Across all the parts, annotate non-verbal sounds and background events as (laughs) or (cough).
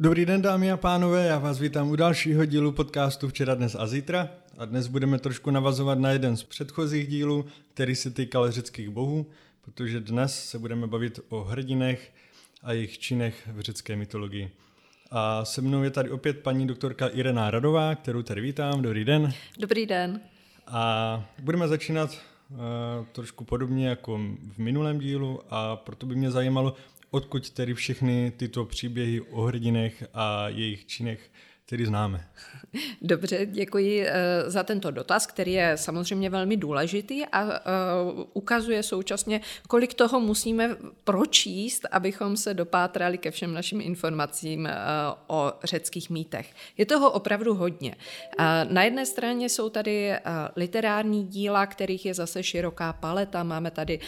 Dobrý den dámy a pánové, já vás vítám u dalšího dílu podcastu Včera, dnes a zítra. A dnes budeme trošku navazovat na jeden z předchozích dílů, který se týkal řeckých bohů, protože dnes se budeme bavit o hrdinech a jejich činech v řecké mytologii. A se mnou je tady opět paní doktorka Irena Radová, kterou tady vítám. Dobrý den. Dobrý den. A budeme začínat uh, trošku podobně jako v minulém dílu a proto by mě zajímalo, odkud tedy všechny tyto příběhy o hrdinech a jejich činech který známe. Dobře, děkuji eh, za tento dotaz, který je samozřejmě velmi důležitý a eh, ukazuje současně, kolik toho musíme pročíst, abychom se dopátrali ke všem našim informacím eh, o řeckých mýtech. Je toho opravdu hodně. Na jedné straně jsou tady literární díla, kterých je zase široká paleta. Máme tady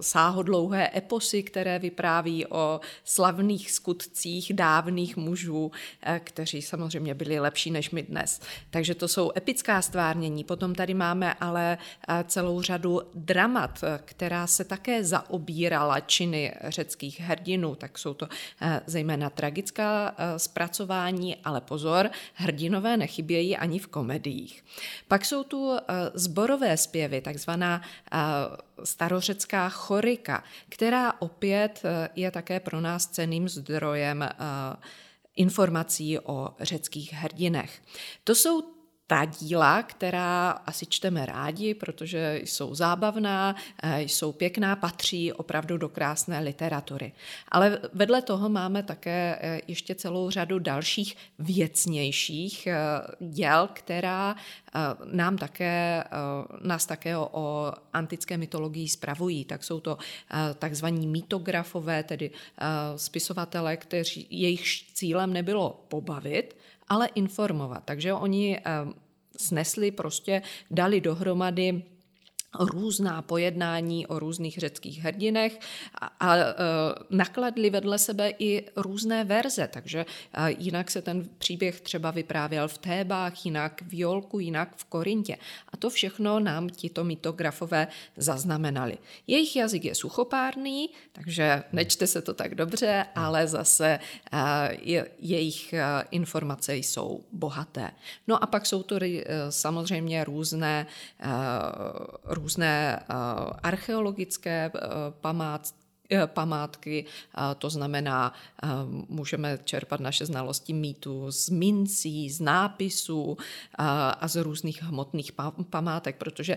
sáhodlouhé eposy, které vypráví o slavných skutcích dávných mužů, kteří samozřejmě byly lepší než my dnes. Takže to jsou epická stvárnění. Potom tady máme ale eh, celou řadu dramat, eh, která se také zaobírala činy řeckých hrdinů. Tak jsou to eh, zejména tragická zpracování, ale pozor, hrdinové nechybějí ani v komediích. Pak jsou tu zborové zpěvy, takzvaná starořecká chorika, která opět je také pro nás ceným zdrojem informací o řeckých hrdinech. To jsou ta díla, která asi čteme rádi, protože jsou zábavná, eh, jsou pěkná, patří opravdu do krásné literatury. Ale vedle toho máme také eh, ještě celou řadu dalších věcnějších eh, děl, která nám také, nás také o, antické mytologii spravují. Tak jsou to takzvaní mitografové, tedy spisovatele, kteří jejich cílem nebylo pobavit, ale informovat. Takže oni snesli, prostě dali dohromady různá pojednání o různých řeckých hrdinech a, a e, nakladli vedle sebe i různé verze, takže e, jinak se ten příběh třeba vyprávěl v Tébách, jinak v Jolku, jinak v Korintě. A to všechno nám tito mitografové zaznamenali. Jejich jazyk je suchopárný, takže nečte se to tak dobře, ale zase e, je, jejich informace jsou bohaté. No a pak jsou to samozřejmě různé, různé různé eh, archeologické eh, památky, eh, památky, to znamená, můžeme čerpat naše znalosti mýtu z mincí, z nápisů a z různých hmotných památek, protože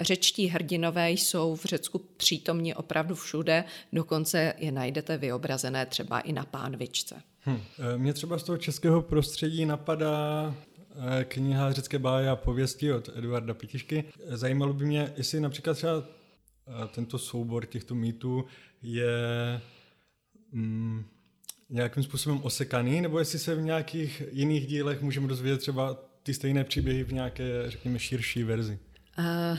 řečtí hrdinové jsou v Řecku přítomní opravdu všude, dokonce je najdete vyobrazené třeba i na pánvičce. Hm. Mě třeba z toho českého prostředí napadá kniha Řecké báje a pověsti od Eduarda Pitišky. Zajímalo by mě, jestli například třeba eh, tento soubor těchto mýtů je mm, nějakým způsobem osekaný, nebo jestli se v nějakých jiných dílech můžeme dozvědět třeba ty stejné příběhy v nějaké, řekněme, širší verzi. Uh,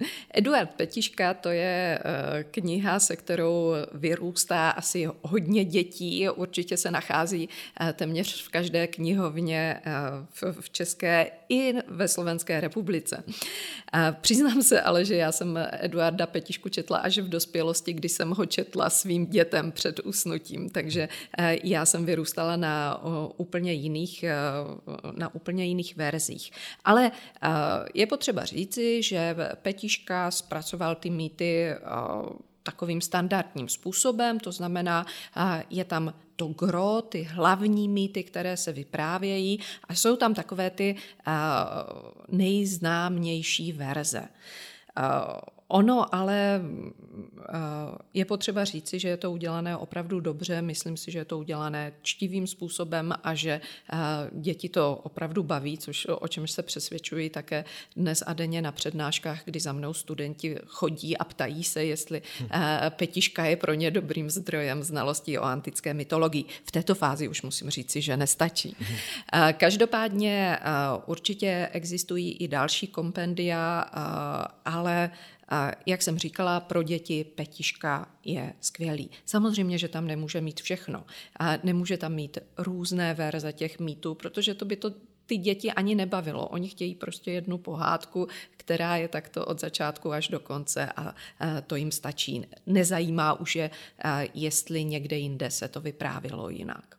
(laughs) Eduard Petiška to je eh, kniha, se kterou vyrůstá asi hodně dětí. Určitě se nachází eh, téměř v každé knihovně eh, v České i ve Slovenské republice. Přiznám se ale, že já jsem Eduarda Petišku četla až v dospělosti, kdy jsem ho četla svým dětem před usnutím, takže já jsem vyrůstala na úplně jiných, na úplně jiných verzích. Ale je potřeba říci, že Petiška zpracoval ty mýty eh, takovým standardním způsobem, to znamená, eh, je tam to gro, ty hlavní mýty, které se vyprávějí a jsou tam takové ty eh, nejznámější verze. Ono ale eh, je potřeba říci, že je to udělané opravdu dobře, myslím si, že je to udělané čtivým způsobem a že eh, děti to opravdu baví, což o čem se přesvědčuji také dnes a denně na přednáškách, kdy za mnou studenti chodí a ptají se, jestli eh, petiška je pro ně dobrým zdrojem znalostí o antické mytologii. V této fázi už musím říci, že nestačí. Každopádně určitě existují i další kompendia, ale jak jsem říkala, pro děti petiška je skvělý. Samozřejmě, že tam nemůže mít všechno. A nemůže tam mít různé verze těch mýtů, protože to by to ty děti ani nebavilo. Oni chtějí prostě jednu pohádku, která je takto od začátku až do konce a to jim stačí. Nezajímá už je, jestli někde jinde se to vyprávilo jinak.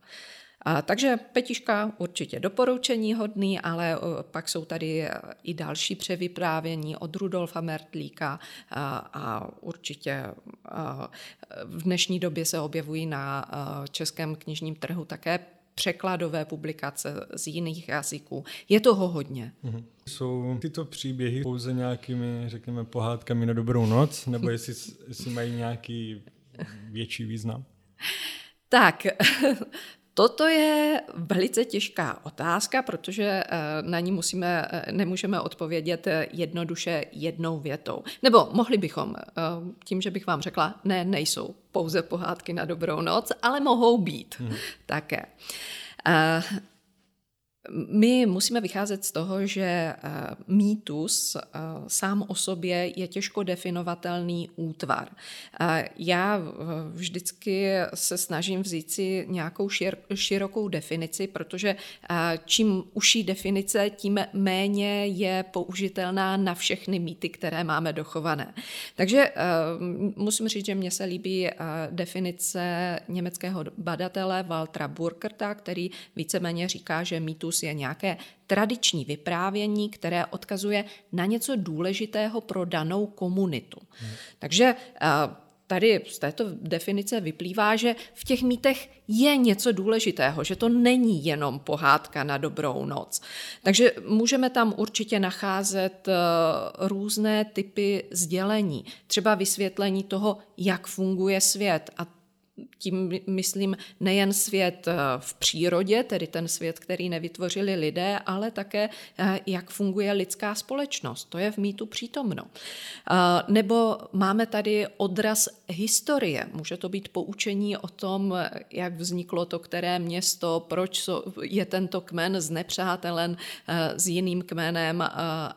A, takže petiška určitě doporučení hodný, ale pak jsou tady i další převyprávění od Rudolfa Mertlíka a, a určitě a, v dnešní době se objevují na českém knižním trhu také překladové publikace z jiných jazyků. Je toho hodně. Mhm. Jsou tyto příběhy pouze nějakými, řekněme, pohádkami na dobrou noc, nebo (laughs) jestli, jestli mají nějaký větší význam? Tak, (laughs) Toto je velice těžká otázka, protože eh, na ní musíme, eh, nemůžeme odpovědět eh, jednoduše jednou větou. Nebo mohli bychom, tím, že bych vám řekla, ne, nejsou pouze pohádky na dobrou noc, ale mohou být hmm. také. My musíme vycházet z toho, že eh, mýtus eh, sám o sobě je těžko definovatelný útvar. Já eh, vždycky se snažím vzít si nějakou širokou definici, protože čím užší definice, tím méně je použitelná na všechny mýty, které máme dochované. Takže musím říct, že mně se líbí definice německého badatele Waltra Burkerta, který víceméně říká, že mýtus mýtus je nějaké tradiční vyprávění, které odkazuje na něco důležitého pro danou komunitu. Hmm. Takže eh, tady z této definice vyplývá, že v těch mýtech je něco důležitého, že to není jenom pohádka na dobrou noc. Takže můžeme tam určitě nacházet eh, různé typy sdělení, třeba vysvětlení toho, jak funguje svět a tím myslím nejen svět eh, v přírodě, tedy ten svět, který nevytvořili lidé, ale také, eh, jak funguje lidská společnost. To je v mýtu přítomno. Eh, nebo máme tady odraz historie. Může to být poučení o tom, jak vzniklo to které město, proč je tento kmen znepřátelen s jiným kmenem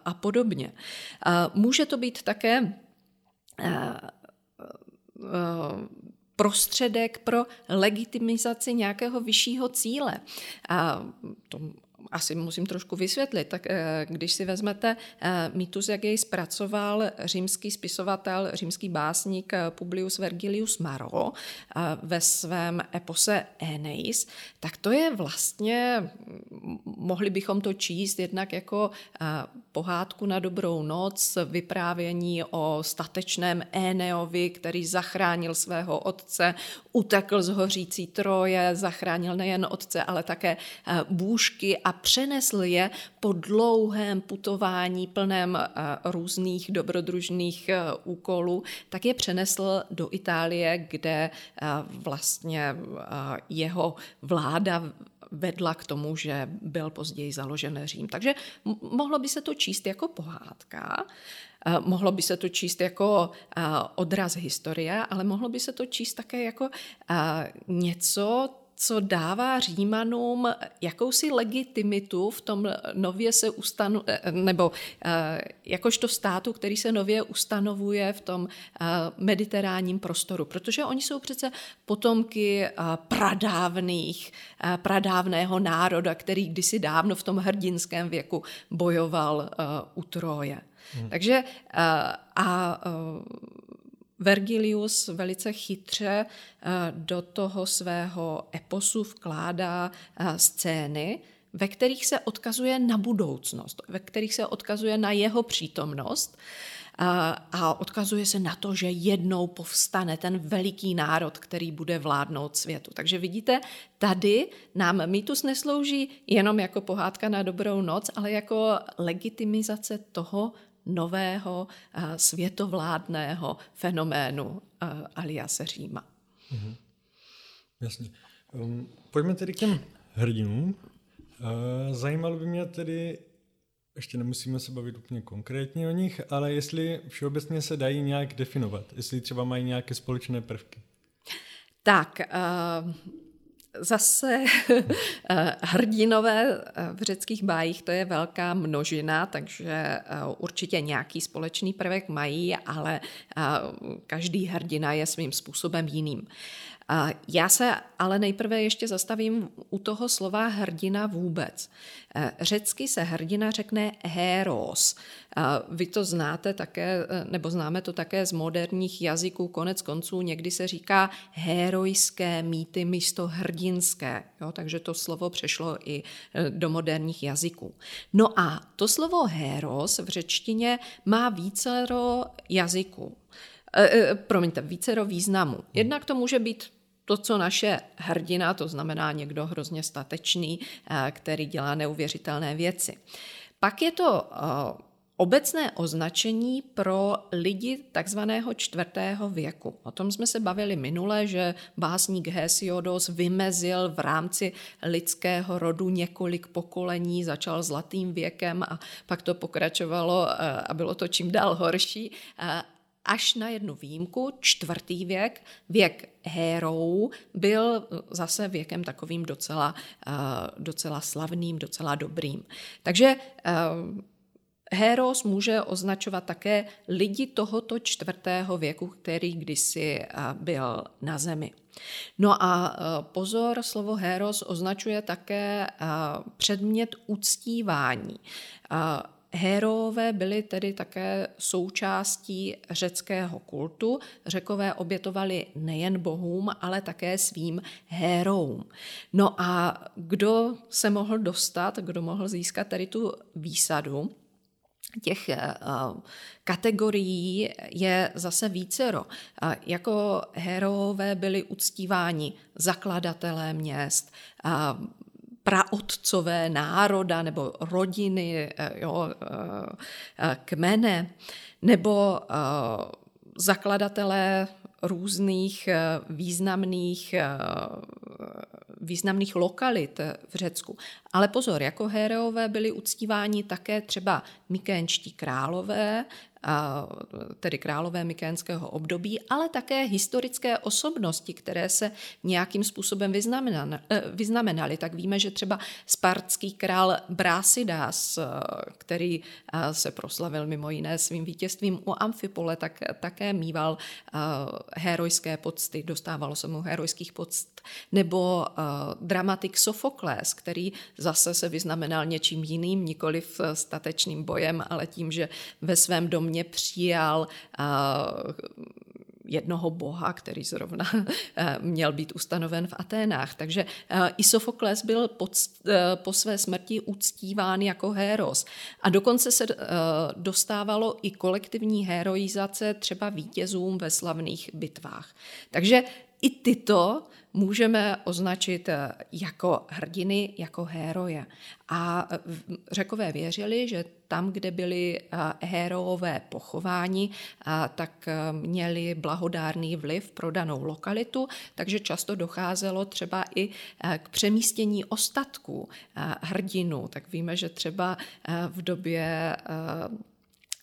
a podobně. Může to být také prostředek pro legitimizaci nějakého vyššího cíle. A to asi musím trošku vysvětlit. Tak eh, když si vezmete eh, mýtus, jak jej zpracoval římský spisovatel, římský básník eh, Publius Vergilius Maro ve svém epose Aeneis, tak to je vlastně, mohli bychom to číst jednak jako pohádku na dobrou noc, vyprávění o statečném Éneovi, který zachránil svého otce, utekl z hořící troje, zachránil nejen otce, ale také bůžky a přenesl je po dlouhém putování plném eh, různých dobrodružných eh, úkolů, tak je přenesl do Itálie, kde eh, vlastně jeho vláda vedla k tomu, že byl později založen Řím. Takže mohlo by se to číst jako pohádka, mohlo by se to číst jako odraz historie, ale mohlo by se to číst také jako něco, co dává Římanům jakousi legitimitu v tom nově se ustanu, nebo eh, jakožto státu, který se nově ustanovuje v tom eh, mediteránním prostoru. Protože oni jsou přece potomky eh, pradávných, pradávného národa, který kdysi dávno v tom hrdinském věku bojoval u Troje. Hmm. Takže a Vergilius velice chytře eh, do toho svého eposu vkládá eh, scény, ve kterých se odkazuje na budoucnost, ve kterých se odkazuje na jeho přítomnost a, a odkazuje se na to, že jednou povstane ten veliký národ, který bude vládnout světu. Takže vidíte, tady nám mýtus neslouží jenom jako pohádka na dobrou noc, ale jako legitimizace toho, nového eh, světovládného fenoménu eh, aliase Říma. Mhm. Jasně. Um, pojďme tedy k těm hrdinům. Uh, zajímalo by mě tedy, ještě nemusíme se bavit úplně konkrétně o nich, ale jestli všeobecně se dají nějak definovat, jestli třeba mají nějaké společné prvky. Tak, uh, Zase (laughs) eh, hrdinové eh, v řeckých bájích to je velká množina, takže eh, určitě nějaký společný prvek mají, ale každý hrdina je svým způsobem jiným. Já se ale nejprve ještě zastavím u toho slova hrdina vůbec. E, řecky se hrdina řekne héros. Vy to znáte také, e, nebo známe to také z moderních jazyků, konec konců někdy se říká herojské mýty místo hrdinské, jo? takže to slovo přešlo i e, do moderních jazyků. No a to slovo héros v řečtině má vícero jazyků. Promiňte, vícero významů. Jednak to může být to, co naše hrdina, to znamená někdo hrozně statečný, eh, který dělá neuvěřitelné věci. Pak je to eh, obecné označení pro lidi takzvaného čtvrtého věku. O tom jsme se bavili minule, že básník Hesiodos vymezil v rámci lidského rodu několik pokolení, začal zlatým věkem a pak to pokračovalo eh, a bylo to čím dál horší až na jednu výjimku, čtvrtý věk, věk hérou, byl zase věkem takovým docela, eh, docela slavným, docela dobrým. Takže eh, Héros může označovat také lidi tohoto čtvrtého věku, který kdysi eh, byl na zemi. No a pozor, slovo héros označuje také předmět uctívání. Héroové byli tedy také součástí řeckého kultu. Řekové obětovali nejen bohům, ale také svým héroům. No a kdo se mohl dostat, kdo mohl získat tady tu výsadu, těch uh, kategorií je zase vícero. Uh, jako herové byli uctíváni zakladatelé měst, uh, praotcové národa nebo rodiny, eh, jo, eh, eh, kmene, nebo zakladatelé různých významných, významných lokalit v Řecku. Ale pozor, jako héroové byli uctíváni také třeba mykénští králové, tedy králové mykénského období, ale také historické osobnosti, které se nějakým způsobem eh, vyznamenaly. Tak víme, že třeba spartský král Brásidas, eh, který eh, se proslavil mimo jiné svým vítězstvím u Amfipole, tak také mýval herojské pocty, dostávalo se mu herojských poct. Nebo dramatik Sofokles, který zase se vyznamenal něčím jiným, nikoliv statečným bojem, ale tím, že ve svém domě mě přijal jednoho boha, který zrovna měl být ustanoven v Aténách. Takže i Sofokles byl pod, po své smrti uctíván jako héros. A dokonce se dostávalo i kolektivní heroizace třeba vítězům ve slavných bitvách. Takže i tyto můžeme označit eh, jako hrdiny, jako héroje. A eh, řekové věřili, že tam, kde byli eh, héroové pochováni, tak měli blahodárný vliv pro danou lokalitu, takže často docházelo třeba i k přemístění ostatků hrdinů. Tak víme, že třeba v době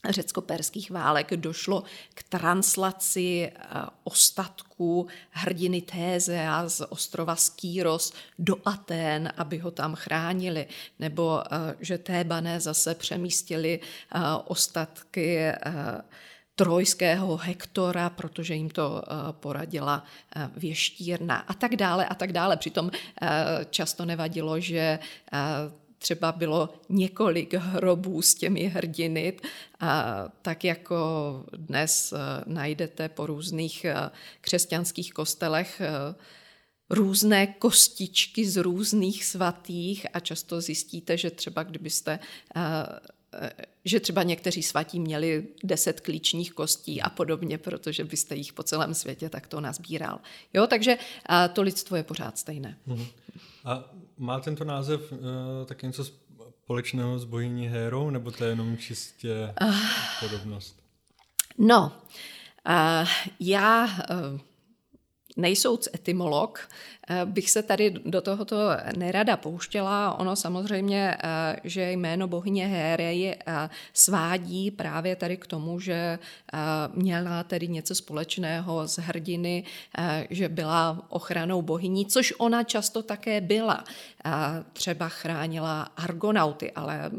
řecko-perských válek došlo k translaci eh, ostatků hrdiny Tézea z ostrova Skýros do Atén, aby ho tam chránili, nebo eh, že Tébané zase přemístili eh, ostatky trojského Hektora, protože jim to poradila věštírna a tak dále a tak dále. Přitom často nevadilo, že třeba bylo několik hrobů s těmi hrdiny, a tak jako dnes eh, najdete po různých eh, křesťanských kostelech eh, různé kostičky z různých svatých a často zjistíte, že třeba kdybyste že třeba někteří svatí měli deset klíčních kostí a podobně, protože byste jich po celém světě takto nazbíral. Jo, takže to lidstvo je pořád stejné. Mhm. A má tento název uh, tak něco společného s bohyní Hérou, nebo to je jenom čistě uh, podobnost? No, já nejsouc etymolog, Eh, bych se tady do tohoto nerada pouštěla. Ono samozřejmě, eh, že jméno bohyně Héry eh, svádí právě tady k tomu, že měla tedy něco společného s hrdiny, že byla ochranou bohyní, což ona často také byla. Třeba chránila argonauty, ale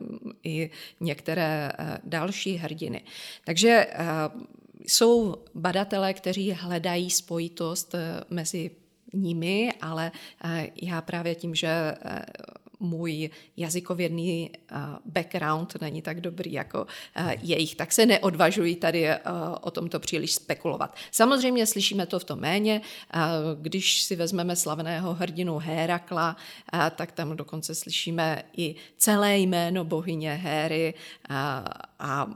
i některé další hrdiny. Takže jsou badatelé, kteří hledají spojitost mezi nimi, ale já právě tím, že můj jazykovědný eh, background není tak dobrý jako eh, jejich, tak se neodvažuji tady eh, o tomto příliš spekulovat. Samozřejmě slyšíme to v tom méně, když si vezmeme slavného hrdinu Hérakla, tak tam dokonce slyšíme i celé jméno bohyně Héry a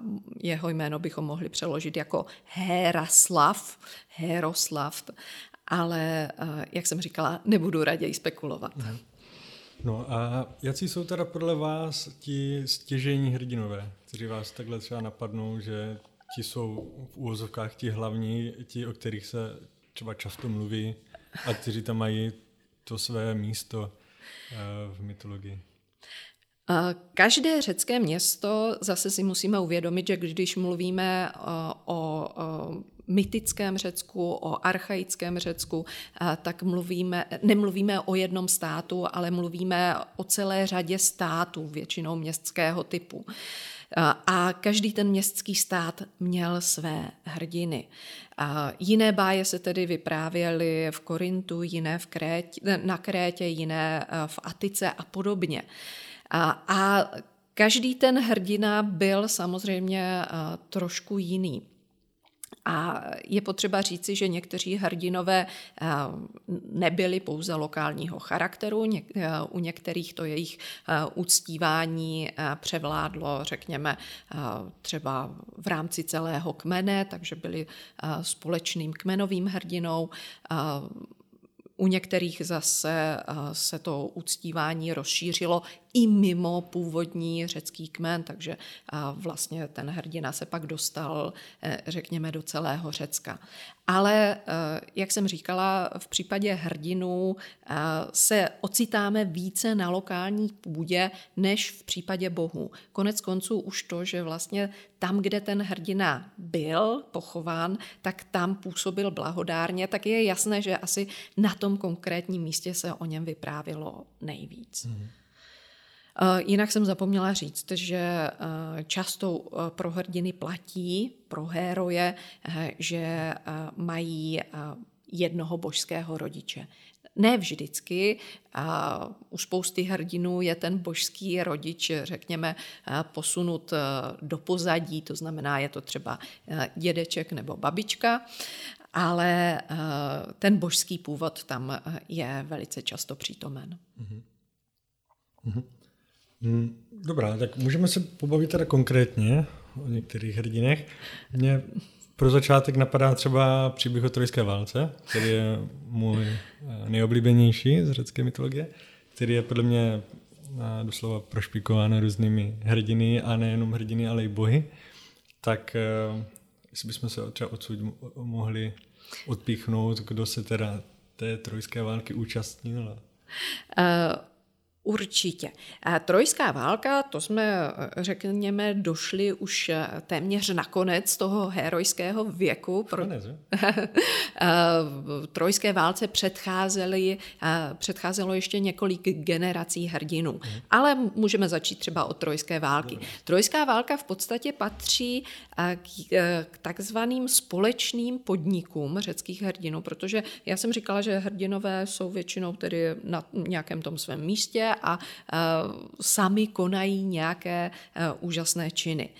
jeho jméno bychom mohli přeložit jako Héraslav, Héroslav, ale jak jsem říkala, nebudu raději spekulovat. Mhm. No a jaký jsou teda podle vás ti stěžení hrdinové, kteří vás takhle třeba napadnou, že ti jsou v úvozovkách ti hlavní, ti, o kterých se třeba často mluví a kteří tam mají to své místo eh, v mytologii? Každé řecké město, zase si musíme uvědomit, že když mluvíme eh, o, mytickém Řecku, o archaickém Řecku, tak mluvíme, nemluvíme o jednom státu, ale mluvíme o celé řadě států, většinou městského typu. A každý ten městský stát měl své hrdiny. A jiné báje se tedy vyprávěly v Korintu, jiné v Krétě, na Krétě, jiné v Atice a podobně. A, a každý ten hrdina byl samozřejmě trošku jiný. A je potřeba říci, že někteří hrdinové nebyli pouze lokálního charakteru, u některých to jejich uctívání převládlo, řekněme, třeba v rámci celého kmene, takže byli společným kmenovým hrdinou. U některých zase se to uctívání rozšířilo i mimo původní řecký kmen, takže vlastně ten hrdina se pak dostal, e, řekněme, do celého Řecka. Ale, jak jsem říkala, v případě hrdinů se ocitáme více na lokální půdě než v případě bohů. Konec konců už to, že vlastně tam, kde ten hrdina byl pochován, tak tam působil blahodárně, tak je jasné, že asi na tom konkrétním místě se o něm vyprávělo nejvíc. Mm. Jinak jsem zapomněla říct, že eh, často eh, pro hrdiny platí, pro héroje, že mají jednoho božského rodiče. Ne vždycky. A u spousty hrdinů je ten božský rodič, řekněme, posunut do pozadí, to znamená, je to třeba dědeček nebo babička, ale ten božský původ tam je velice často přítomen. Mm-hmm. Mm-hmm. Hmm, dobrá, tak můžeme se pobavit teda konkrétně o některých hrdinech. Mě pro začátek napadá třeba příběh o trojské válce, který je můj eh, nejoblíbenější z řecké mytologie, který je podle mě eh, doslova prošpikován různými hrdiny a nejenom hrdiny, ale i bohy. Tak eh, jestli bychom se třeba odsud mohli odpíchnout, kdo se teda té trojské války účastnil? Uh, Určitě. Trojská válka, to jsme, řekněme, došli už téměř na konec toho herojského věku. Pro... (laughs) Trojské válce předcházely, předcházelo ještě několik generací hrdinů. Mhm. Ale můžeme začít třeba od Trojské války. Trojská válka v podstatě patří k takzvaným společným podnikům řeckých hrdinů, protože já jsem říkala, že hrdinové jsou většinou tedy na nějakém tom svém místě a sami konají nějaké úžasné činy.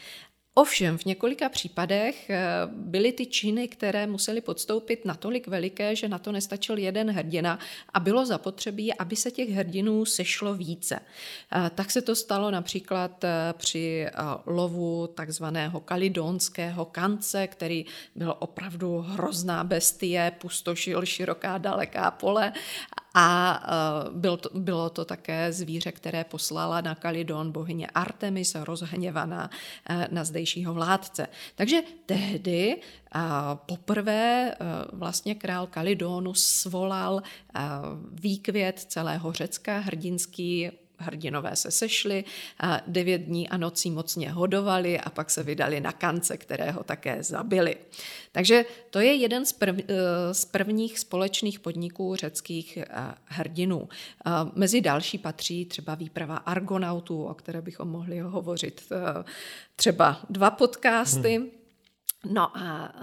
Ovšem v několika případech eh, byly ty činy, které museli podstoupit natolik veliké, že na to nestačil jeden hrdina a bylo zapotřebí, aby se těch hrdinů sešlo více. Eh, tak se to stalo například eh, při lovu takzvaného kalidonského kance, který byl opravdu hrozná bestie, pustošil široká daleká pole a byl to, bylo to také zvíře, které poslala na Kalidon bohyně Artemis, rozhněvaná na zdejší tehdejšího vládce. Takže tehdy poprvé e, vlastně král Kalidonus svolal výkvět celého Řecka, hrdinský hrdinové se sešli, a devět dní a nocí mocně hodovali a pak se vydali na kance, které ho také zabili. Takže to je jeden z, prv, eh, z prvních společných podniků řeckých eh, hrdinů. Mezi další patří třeba výprava argonautů, o které bychom mohli hovořit eh, třeba dva podcasty. Hmm. No a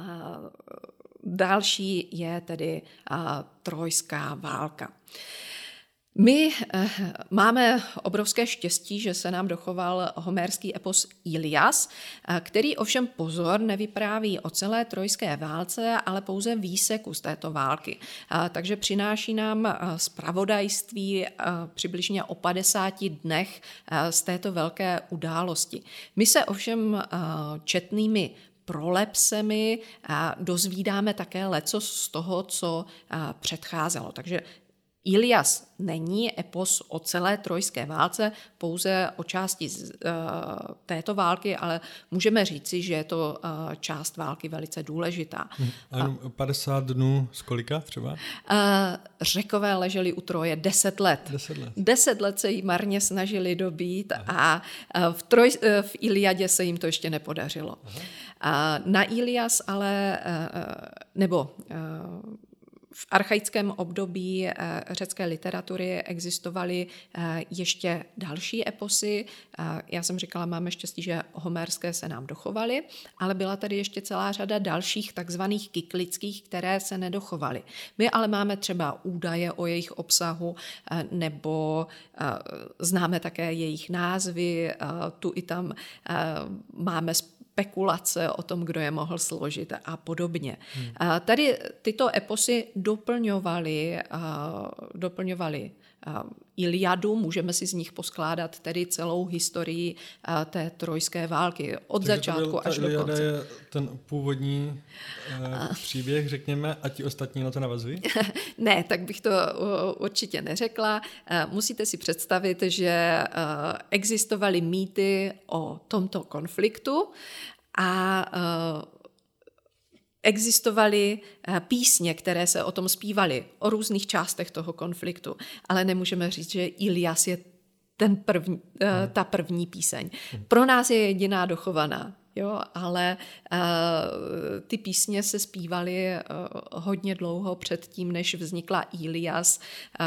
další je tedy trojská válka. My eh, máme obrovské štěstí, že se nám dochoval homérský epos Ilias, eh, který ovšem pozor nevypráví o celé trojské válce, ale pouze výseku z této války. Eh, takže přináší nám zpravodajství přibližně o 50 dnech z této velké události. My se ovšem četnými prolepsemi dozvídáme také leco z toho, co předcházelo. Takže Ilias není epos o celé trojské válce, pouze o části z, uh, této války, ale můžeme říci, že je to uh, část války velice důležitá. Hmm. A 50 dnů z kolika třeba? Uh, řekové leželi u Troje 10 let. 10 let. 10 let se jí marně snažili dobít Aha. a v, troj, v Iliadě se jim to ještě nepodařilo. Aha. Na Ilias ale, nebo v archaickém období eh, řecké literatury existovaly eh, ještě další eposy. Eh, já jsem říkala, máme štěstí, že homerské se nám dochovaly, ale byla tady ještě celá řada dalších takzvaných kyklických, které se nedochovaly. My ale máme třeba údaje o jejich obsahu nebo známe také jejich názvy, tu i tam máme spekulace o tom, kdo je mohl složit a podobně. Hmm. Tady tyto eposy doplňovaly, doplňovaly Iliadu, můžeme si z nich poskládat tedy celou historii té trojské války od Takže začátku byl, až do konce. je ten původní uh, příběh, řekněme, a ti ostatní na to navazují? (laughs) ne, tak bych to určitě neřekla. Musíte si představit, že existovaly mýty o tomto konfliktu a existovaly eh, písně, které se o tom zpívaly, o různých částech toho konfliktu, ale nemůžeme říct, že Ilias je ten první, hmm. ta první píseň. Hmm. Pro nás je jediná dochovaná, jo, ale uh, ty písně se zpívaly uh, hodně dlouho před tím, než vznikla Ilias uh,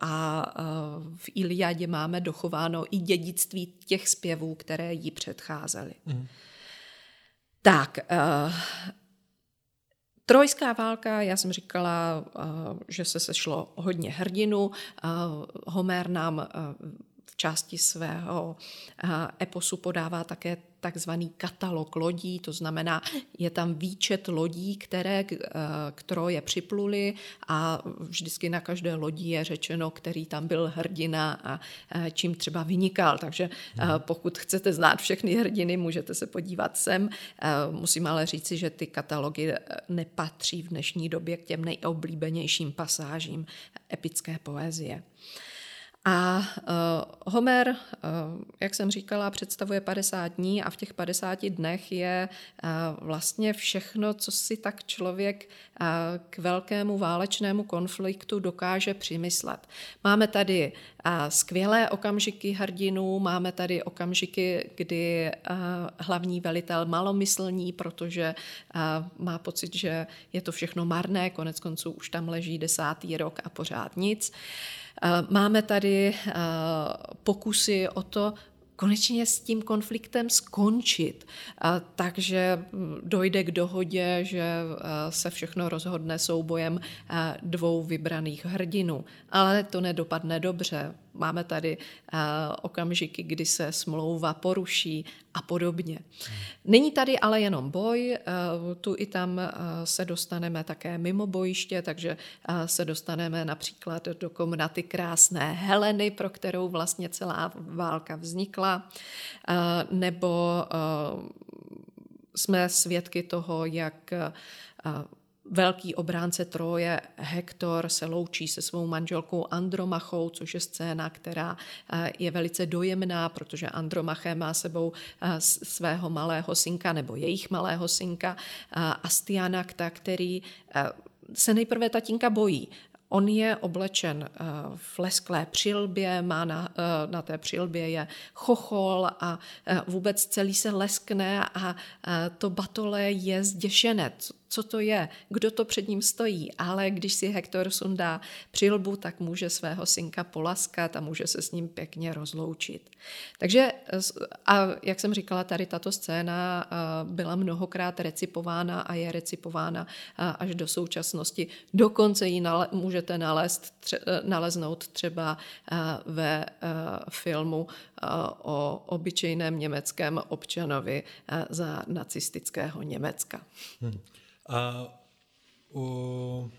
a uh, v Iliadě máme dochováno i dědictví těch zpěvů, které jí předcházely. Hmm. Tak, uh, Trojská válka, já jsem říkala, eh, že se sešlo hodně hrdinu. Eh, Homer nám eh, části svého eposu podává také takzvaný katalog lodí, to znamená, je tam výčet lodí, které k Troje připluly a vždycky na každé lodi je řečeno, který tam byl hrdina a čím třeba vynikal. Takže mhm. pokud chcete znát všechny hrdiny, můžete se podívat sem. Musím ale říci, že ty katalogy nepatří v dnešní době k těm nejoblíbenějším pasážím epické poezie. A uh, Homer, uh, jak jsem říkala, představuje 50 dní a v těch 50 dnech je uh, vlastně všechno, co si tak člověk uh, k velkému válečnému konfliktu dokáže přimyslet. Máme tady uh, skvělé okamžiky hrdinů, máme tady okamžiky, kdy uh, hlavní velitel malomyslní, protože uh, má pocit, že je to všechno marné, konec konců už tam leží desátý rok a pořád nic. Máme tady eh, pokusy o to, konečně s tím konfliktem skončit. Eh, takže hm, dojde k dohodě, že se všechno rozhodne soubojem dvou vybraných hrdinů. Ale to nedopadne dobře máme tady uh, okamžiky, kdy se smlouva poruší a podobně. Není tady ale jenom boj, uh, tu i tam uh, se dostaneme také mimo bojiště, takže se dostaneme například do komnaty krásné Heleny, pro kterou vlastně celá válka vznikla, nebo jsme svědky toho, jak Velký obránce Troje Hektor se loučí se svou manželkou Andromachou, což je scéna, která eh, je velice dojemná, protože Andromaché má sebou eh, svého malého synka nebo jejich malého synka eh, Astianakta, který se nejprve tatínka bojí. On je oblečen v lesklé přilbě, má na, na té přilbě je chochol a vůbec celý se leskne a to batole je zděšené, co to je, kdo to před ním stojí, ale když si Hektor sundá přilbu, tak může svého synka polaskat a může se s ním pěkně rozloučit. Takže, a jak jsem říkala, tady tato scéna byla mnohokrát recipována a je recipována až do současnosti. Dokonce ji nale, můžete nalézt, tře, naleznout třeba ve filmu o obyčejném německém občanovi za nacistického Německa. Hmm. A o,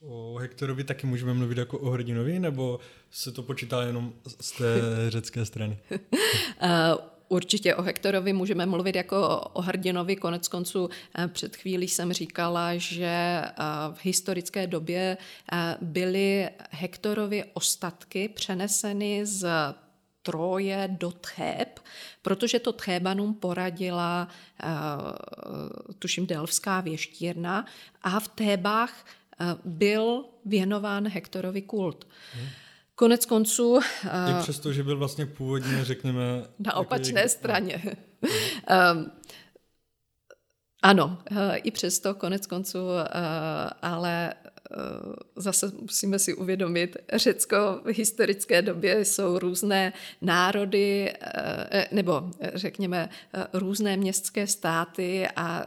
o Hektorovi taky můžeme mluvit jako o hrdinovi, nebo se to počítá jenom z té řecké strany? (laughs) Určitě o Hektorovi můžeme mluvit jako o hrdinovi. Konec konců před chvílí jsem říkala, že v historické době byly Hektorovy ostatky přeneseny z Troje do Theb, protože to Thébanům poradila, uh, tuším, Delfská věštírna a v Thébách uh, byl věnován Hektorovi kult. Hmm. Konec konců... Uh, I přesto, že byl vlastně původně, řekněme... (laughs) Na jako opačné jak... straně. um, ano, i přesto konec konců, ale Eh, zase musíme si uvědomit, Řecko v historické době jsou různé národy, eh, nebo řekněme různé městské státy a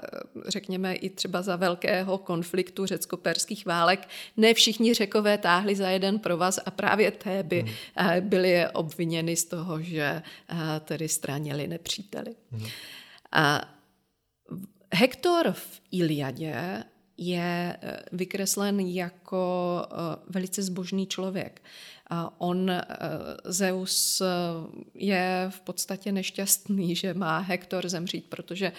řekněme i třeba za velkého konfliktu řecko-perských válek ne všichni řekové táhli za jeden provaz a právě Téby hmm. Eh, byly obviněny z toho, že tedy stranili nepříteli. Hmm. A Hektor v Iliadě je eh, vykreslen jako eh, velice zbožný člověk. On, eh, Zeus, je v podstatě nešťastný, (laughs) že má Hektor zemřít, protože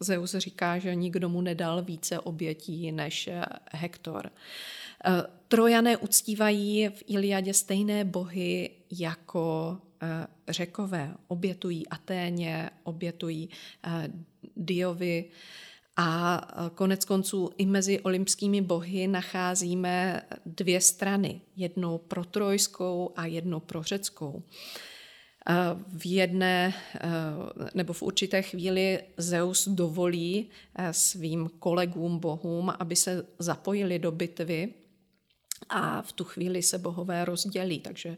Zeus říká, že nikdo mu nedal více obětí než Hektor. Trojané uctívají v Iliadě stejné bohy jako řekové. Obětují Aténě, obětují Diovi, a e, konec konců i mezi olympskými bohy nacházíme dvě strany, jednu pro trojskou a jednu pro řeckou. E, v jedné e, nebo v určité chvíli Zeus dovolí svým kolegům bohům, aby se zapojili do bitvy a v tu chvíli se bohové rozdělí, takže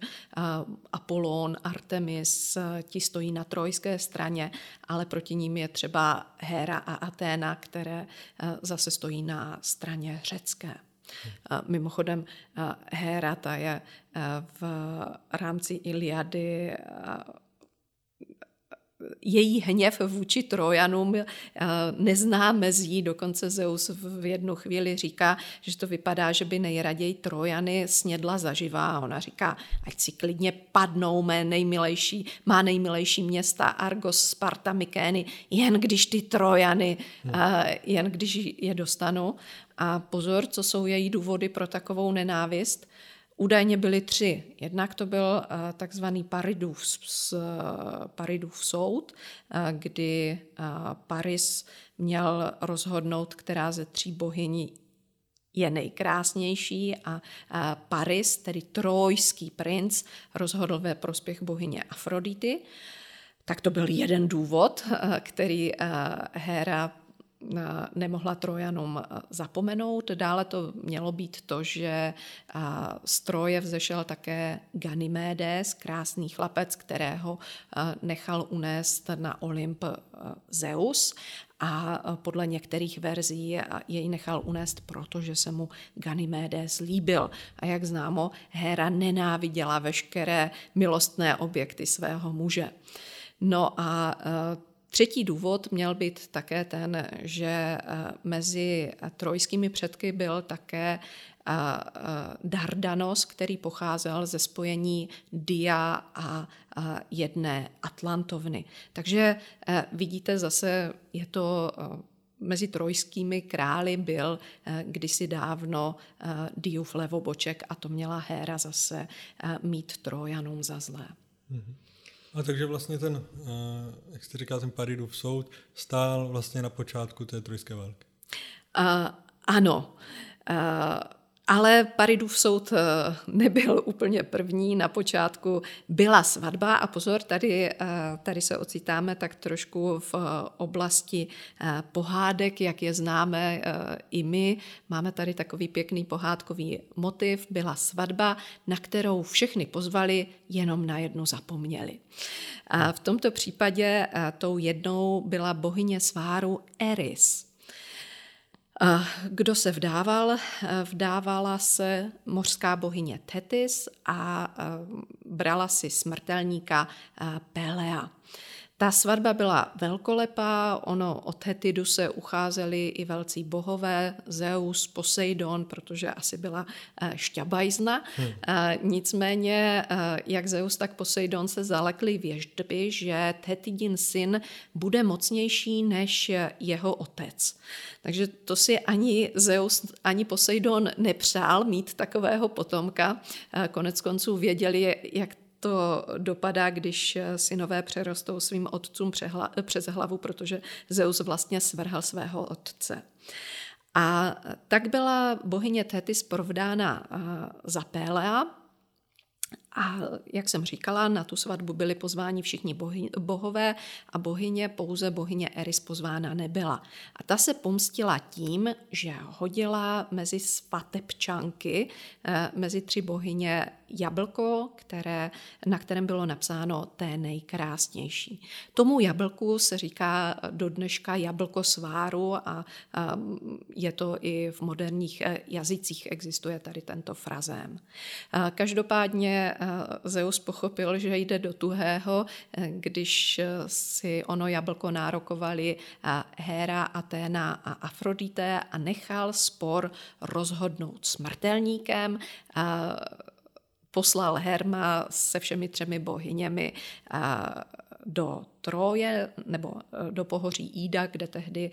Apollon, Artemis, ti stojí na trojské straně, ale proti ním je třeba Héra a Aténa, které zase stojí na straně řecké. Mimochodem, Héra ta je v rámci Iliady její hněv vůči Trojanům eh, nezná mezí, dokonce Zeus v jednu chvíli říká, že to vypadá, že by nejraději Trojany snědla zaživá a ona říká, ať si klidně padnou mé nejmilejší, má nejmilejší města Argos, Sparta, Mykény, jen když ty Trojany, hmm. jen když je dostanu. A pozor, co jsou její důvody pro takovou nenávist, Údajně byly tři. Jednak to byl eh, takzvaný Paridův, Paridův soud, eh, kdy eh, Paris měl rozhodnout, která ze tří bohyní je nejkrásnější a Paris, tedy trojský princ, rozhodl ve prospěch bohyně Afrodity. Tak to byl jeden důvod, který Héra nemohla Trojanům zapomenout. Dále to mělo být to, že z Troje vzešel také Ganymedes, krásný chlapec, kterého nechal unést na Olymp Zeus a podle některých verzí jej nechal unést, protože se mu Ganymedes líbil. A jak známo, Héra nenáviděla veškeré milostné objekty svého muže. No a Třetí důvod měl být také ten, že eh, mezi trojskými předky byl také eh, eh, Dardanos, který pocházel ze spojení Dia a jedné Atlantovny. Takže vidíte zase, je to mezi trojskými krály byl kdysi dávno Diův levoboček a to měla Héra zase mít Trojanům za zlé. Mm-hmm. A takže vlastně ten, eh, jak jste říkal, ten Paridův soud stál vlastně na počátku té trojské války. Uh, ano. Uh, Ale Paridův soud nebyl úplně první. Na počátku byla svatba a pozor, tady, tady se ocitáme tak trošku v oblasti pohádek, jak je známe i my. Máme tady takový pěkný pohádkový motiv. Byla svatba, na kterou všechny pozvali, jenom na jednu zapomněli. A v tomto případě tou jednou byla bohyně sváru Eris. Kdo se vdával? Vdávala se mořská bohyně Tetis a brala si smrtelníka Pelea. Ta svatba byla velkolepá, ono od Hetidu se ucházeli i velcí bohové, Zeus, Poseidon, protože asi byla eh, šťabajzna. Hmm. Eh, nicméně, eh, jak Zeus, tak Poseidon se zalekli věždby, že Hetidin syn bude mocnější než jeho otec. Takže to si ani Zeus, ani Poseidon nepřál mít takového potomka. Konec konců věděli, jak to dopadá, když synové přerostou svým otcům přes hlavu, protože Zeus vlastně svrhl svého otce. A tak byla bohyně Tétis provdána za Pélea, a jak jsem říkala, na tu svatbu byli pozváni všichni bohy, bohové a bohyně, pouze bohyně Eris pozvána nebyla. A ta se pomstila tím, že hodila mezi svatebčanky, eh, mezi tři bohyně jablko, které, na kterém bylo napsáno té nejkrásnější. Tomu jablku se říká do dneška jablko sváru a, a je to i v moderních eh, jazycích existuje tady tento frazém. Každopádně Zeus pochopil, že jde do tuhého, eh, když si ono jablko nárokovali Héra, Aténa a Afrodité a nechal spor rozhodnout smrtelníkem poslal Herma se všemi třemi bohyněmi do Troje nebo e, do pohoří Ida, kde tehdy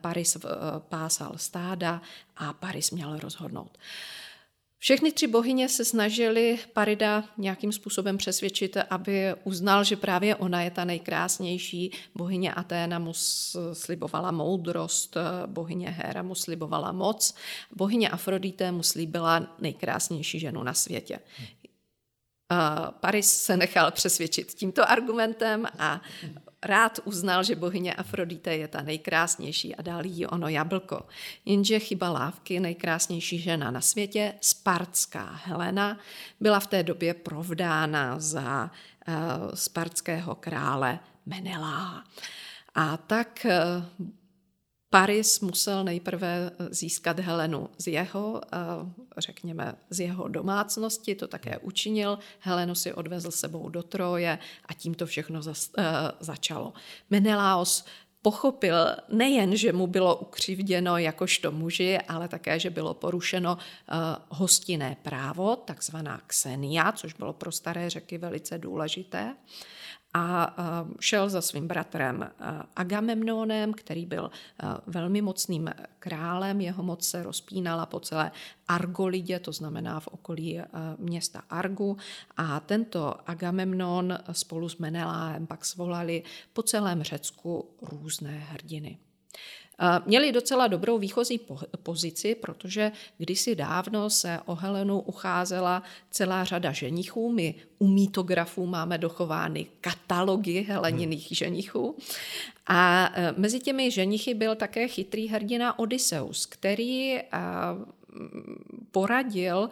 Paris e, pásal stáda a Paris měl rozhodnout. Všechny tři bohyně se snažily Parida nějakým způsobem přesvědčit, aby uznal, že právě ona je ta nejkrásnější. Bohyně Aténa mu slibovala moudrost, bohyně Héra mu slibovala moc, bohyně Afrodité mu slíbila nejkrásnější ženu na světě. Paris se nechal přesvědčit tímto argumentem a rád uznal, že bohyně Afrodite je ta nejkrásnější a dal jí ono jablko. Jenže chyba lávky, nejkrásnější žena na světě, spartská Helena, byla v té době provdána za uh, spartského krále Menelá. A tak uh, Paris musel nejprve eh, získat Helenu z jeho, eh, řekněme, z jeho domácnosti, to také učinil. Helenu si odvezl sebou do Troje a tím to všechno eh, začalo. Menelaos pochopil nejen, že mu bylo ukřivděno jakožto muži, ale také, že bylo porušeno hostinné právo, takzvaná Xenia, což bylo pro staré řeky velice důležité a šel za svým bratrem Agamemnonem, který byl velmi mocným králem. Jeho moc se rozpínala po celé Argolidě, to znamená v okolí města Argu. A tento Agamemnon spolu s Meneláem pak svolali po celém Řecku různé hrdiny. Měli docela dobrou výchozí pozici, protože kdysi dávno se o Helenu ucházela celá řada ženichů. My u mítografů máme dochovány katalogy heleniných hmm. ženichů. A e, mezi těmi ženichy byl také chytrý hrdina Odysseus, který poradil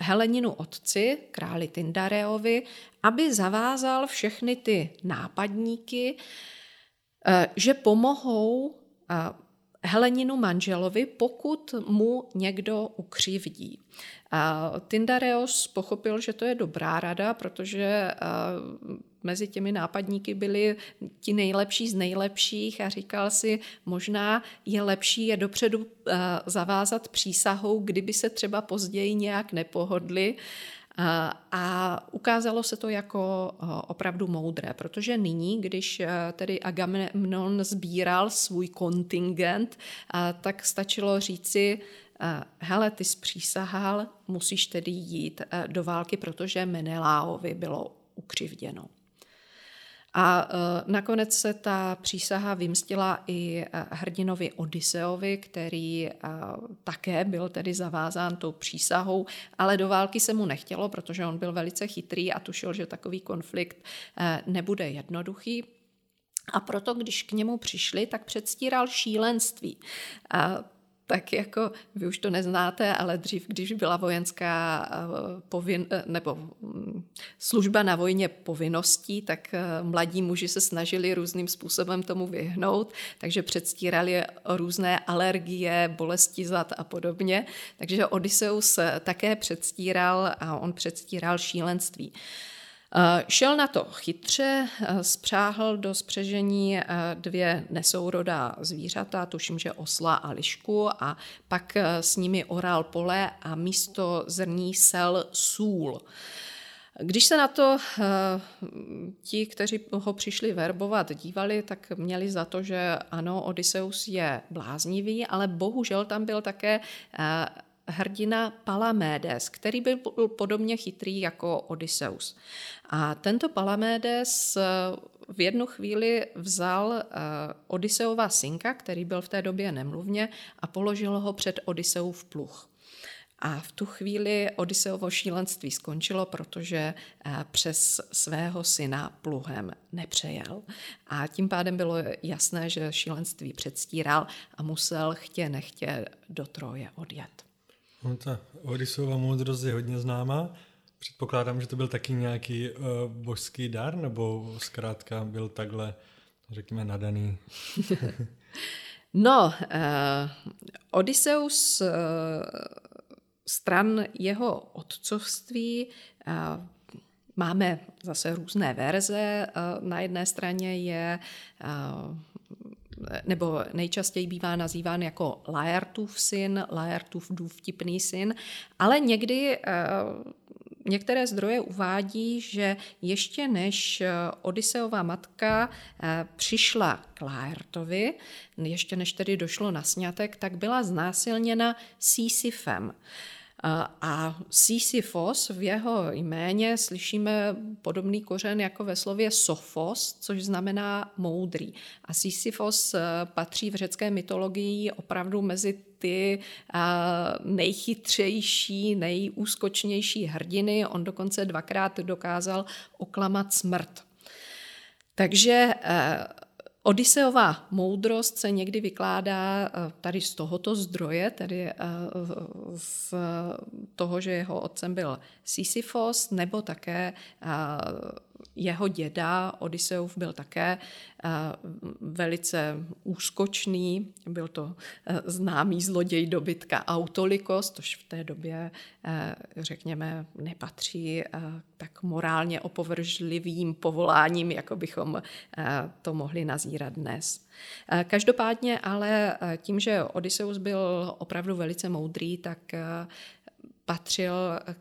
Heleninu otci, králi Tindareovi, aby zavázal všechny ty nápadníky, že pomohou Heleninu manželovi, pokud mu někdo ukřivdí. A Tindareos pochopil, že to je dobrá rada, protože mezi těmi nápadníky byli ti nejlepší z nejlepších a říkal si, možná je lepší je dopředu zavázat přísahou, kdyby se třeba později nějak nepohodli a ukázalo se to jako opravdu moudré, protože nyní, když e, tedy Agamemnon sbíral svůj kontingent, tak stačilo říci, hele, ty zpřísahal, musíš tedy jít do války, protože Meneláovi bylo ukřivděno. A nakonec se ta přísaha vymstila i hrdinovi Odiseovi, který také byl tedy zavázán tou přísahou, ale do války se mu nechtělo, protože on byl velice chytrý a tušil, že takový konflikt nebude jednoduchý. A proto, když k němu přišli, tak předstíral šílenství. Tak jako vy už to neznáte, ale dřív, když byla vojenská eh, povin, eh, nebo mm, služba na vojně povinností, tak eh, mladí muži se snažili různým způsobem tomu vyhnout, takže předstírali různé alergie, bolesti zad a podobně. Takže Odysseus také předstíral a on předstíral šílenství. Eh, šel na to chytře, eh, spřáhl do spřežení eh, dvě nesourodá zvířata, tuším, že osla a lišku, a pak s nimi oral pole a místo zrní sel sůl. Když se na to ti, kteří ho přišli verbovat, dívali, tak měli za to, že ano, Odysseus je bláznivý, ale bohužel tam byl také hrdina Palamédes, který byl podobně chytrý jako Odysseus. A tento Palamédes eh, v jednu chvíli vzal eh, Odysseova synka, který byl v té době nemluvně, a položil ho před Odysseův pluh. A v tu chvíli Odysseovo šílenství skončilo, protože eh, přes svého syna pluhem nepřejel. A tím pádem bylo jasné, že šílenství předstíral a musel chtě nechtě do Troje odjet. No, ta Odysseova moudrost je hodně známá. Předpokládám, že to byl taky nějaký uh, božský dar, nebo zkrátka byl takhle, řekněme, nadaný? (laughs) no, uh, Odysseus uh, stran jeho otcovství uh, Máme zase různé verze. Na jedné straně je nebo nejčastěji bývá nazýván jako Laertův syn, Laertův důvtipný syn, ale někdy eh, Některé zdroje uvádí, že ještě než eh, Odiseova matka eh, přišla k Laertovi, ještě než tedy došlo na sňatek, tak byla znásilněna Sísifem. A Sisyphos v jeho jméně slyšíme podobný kořen jako ve slově Sophos, což znamená moudrý. A Sisyphos eh, patří v řecké mytologii opravdu mezi ty eh, nejchytřejší, nejúskočnější hrdiny. On dokonce dvakrát dokázal oklamat smrt. Takže eh, Odiseová moudrost se někdy vykládá eh, tady z tohoto zdroje, tedy eh, z toho, že jeho otcem byl Sisyphos, nebo také eh, jeho děda Odysseus byl také eh, velice úskočný, byl to eh, známý zloděj dobytka Autolikos, což v té době, eh, řekněme, nepatří tak morálně opovržlivým povoláním, jako bychom to mohli nazírat dnes. Každopádně ale tím, že Odysseus byl opravdu velice moudrý, tak patřil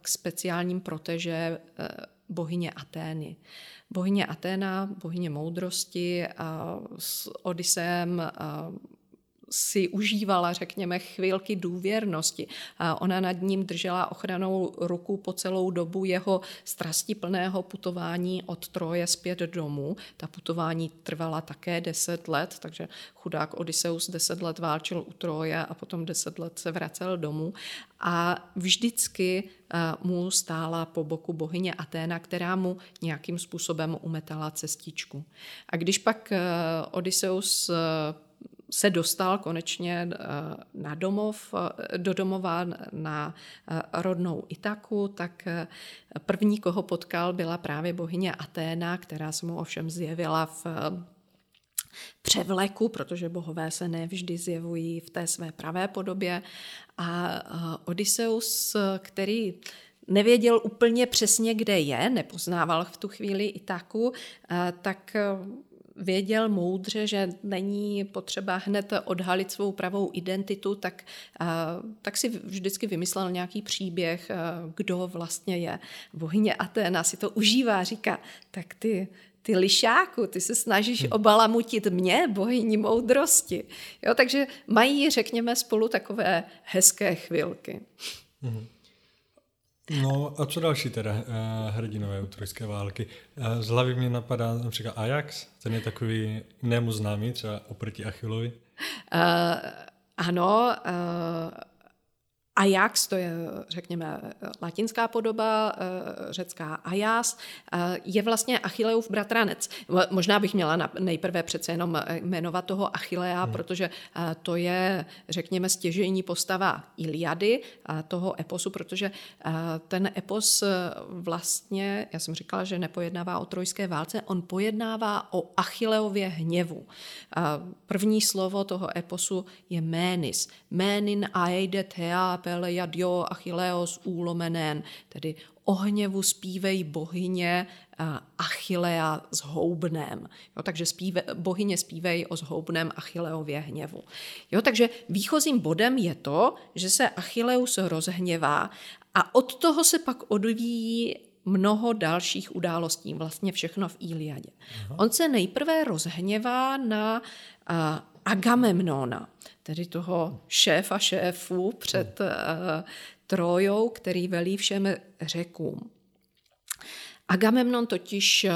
k speciálním proteže bohyně Atény. Bohyně Aténa, bohyně moudrosti a s Odysem a si užívala, řekněme, chvilky důvěrnosti. A ona nad ním držela ochranou ruku po celou dobu jeho strastiplného putování od Troje zpět domů. Ta putování trvala také deset let, takže chudák Odysseus deset let válčil u Troje a potom deset let se vracel domů. A vždycky mu stála po boku bohyně Aténa, která mu nějakým způsobem umetala cestičku. A když pak Odysseus se dostal konečně eh, na domov, eh, do domova na eh, rodnou Itaku, tak první, koho potkal, byla právě bohyně Aténa, která se mu ovšem zjevila v převleku, protože bohové se nevždy zjevují v té své pravé podobě. A Odysseus, který nevěděl úplně přesně, kde je, nepoznával v tu chvíli Itaku, tak věděl moudře, že není potřeba hned odhalit svou pravou identitu, tak, tak si vždycky vymyslel nějaký příběh, kdo vlastně je. Bohyně Aténa si to užívá, říká, tak ty, ty lišáku, ty se snažíš hm. obalamutit mě, bohyni moudrosti. Jo, takže mají, řekněme, spolu takové hezké chvilky. Mhm. No a co další teda uh, hrdinové u trojské války? Uh, z hlavy mě napadá například Ajax, ten je takový nému známý, třeba oproti Achillovi. Uh, ano, uh, Ajax, to je, řekněme, latinská podoba, eh, řecká Ajas, eh, je vlastně Achilleův bratranec. Možná bych měla nejprve přece jenom jmenovat toho Achillea, hmm. protože eh, to je, řekněme, stěžejní postava Iliady, toho eposu, protože ten epos vlastně, já jsem říkala, že nepojednává o trojské válce, on pojednává o Achilleově hněvu. První slovo toho eposu je ménis. Ménin aeide thea pele dio Achilleos úlomenén, tedy o hněvu zpívej bohyně Achillea s houbnem. Jo, takže zpíve, bohyně zpívej o zhoubném Achilleově hněvu. Jo, takže výchozím bodem je to, že se Achilleus rozhněvá a od toho se pak odvíjí mnoho dalších událostí, vlastně všechno v Iliadě. Aha. On se nejprve rozhněvá na Agamemnona, tedy toho šéfa šéfů před uh, Trojou, který velí všem řekům. Agamemnon totiž eh,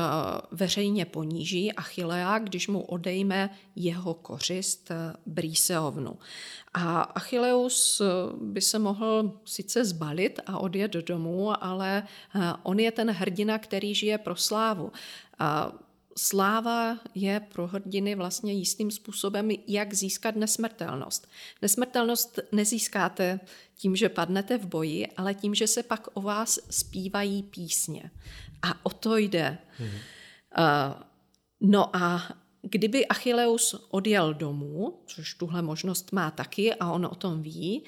veřejně poníží Achillea, když mu odejme jeho kořist eh, Brýseovnu. A Achilleus by se mohl sice zbalit a odjet domů, ale on je ten hrdina, který žije pro slávu sláva je pro hrdiny vlastně jistým způsobem, jak získat nesmrtelnost. Nesmrtelnost nezískáte tím, že padnete v boji, ale tím, že se pak o vás zpívají písně. A o to jde. Mm-hmm. Uh, no a kdyby Achilleus odjel domů, což tuhle možnost má taky a on o tom ví,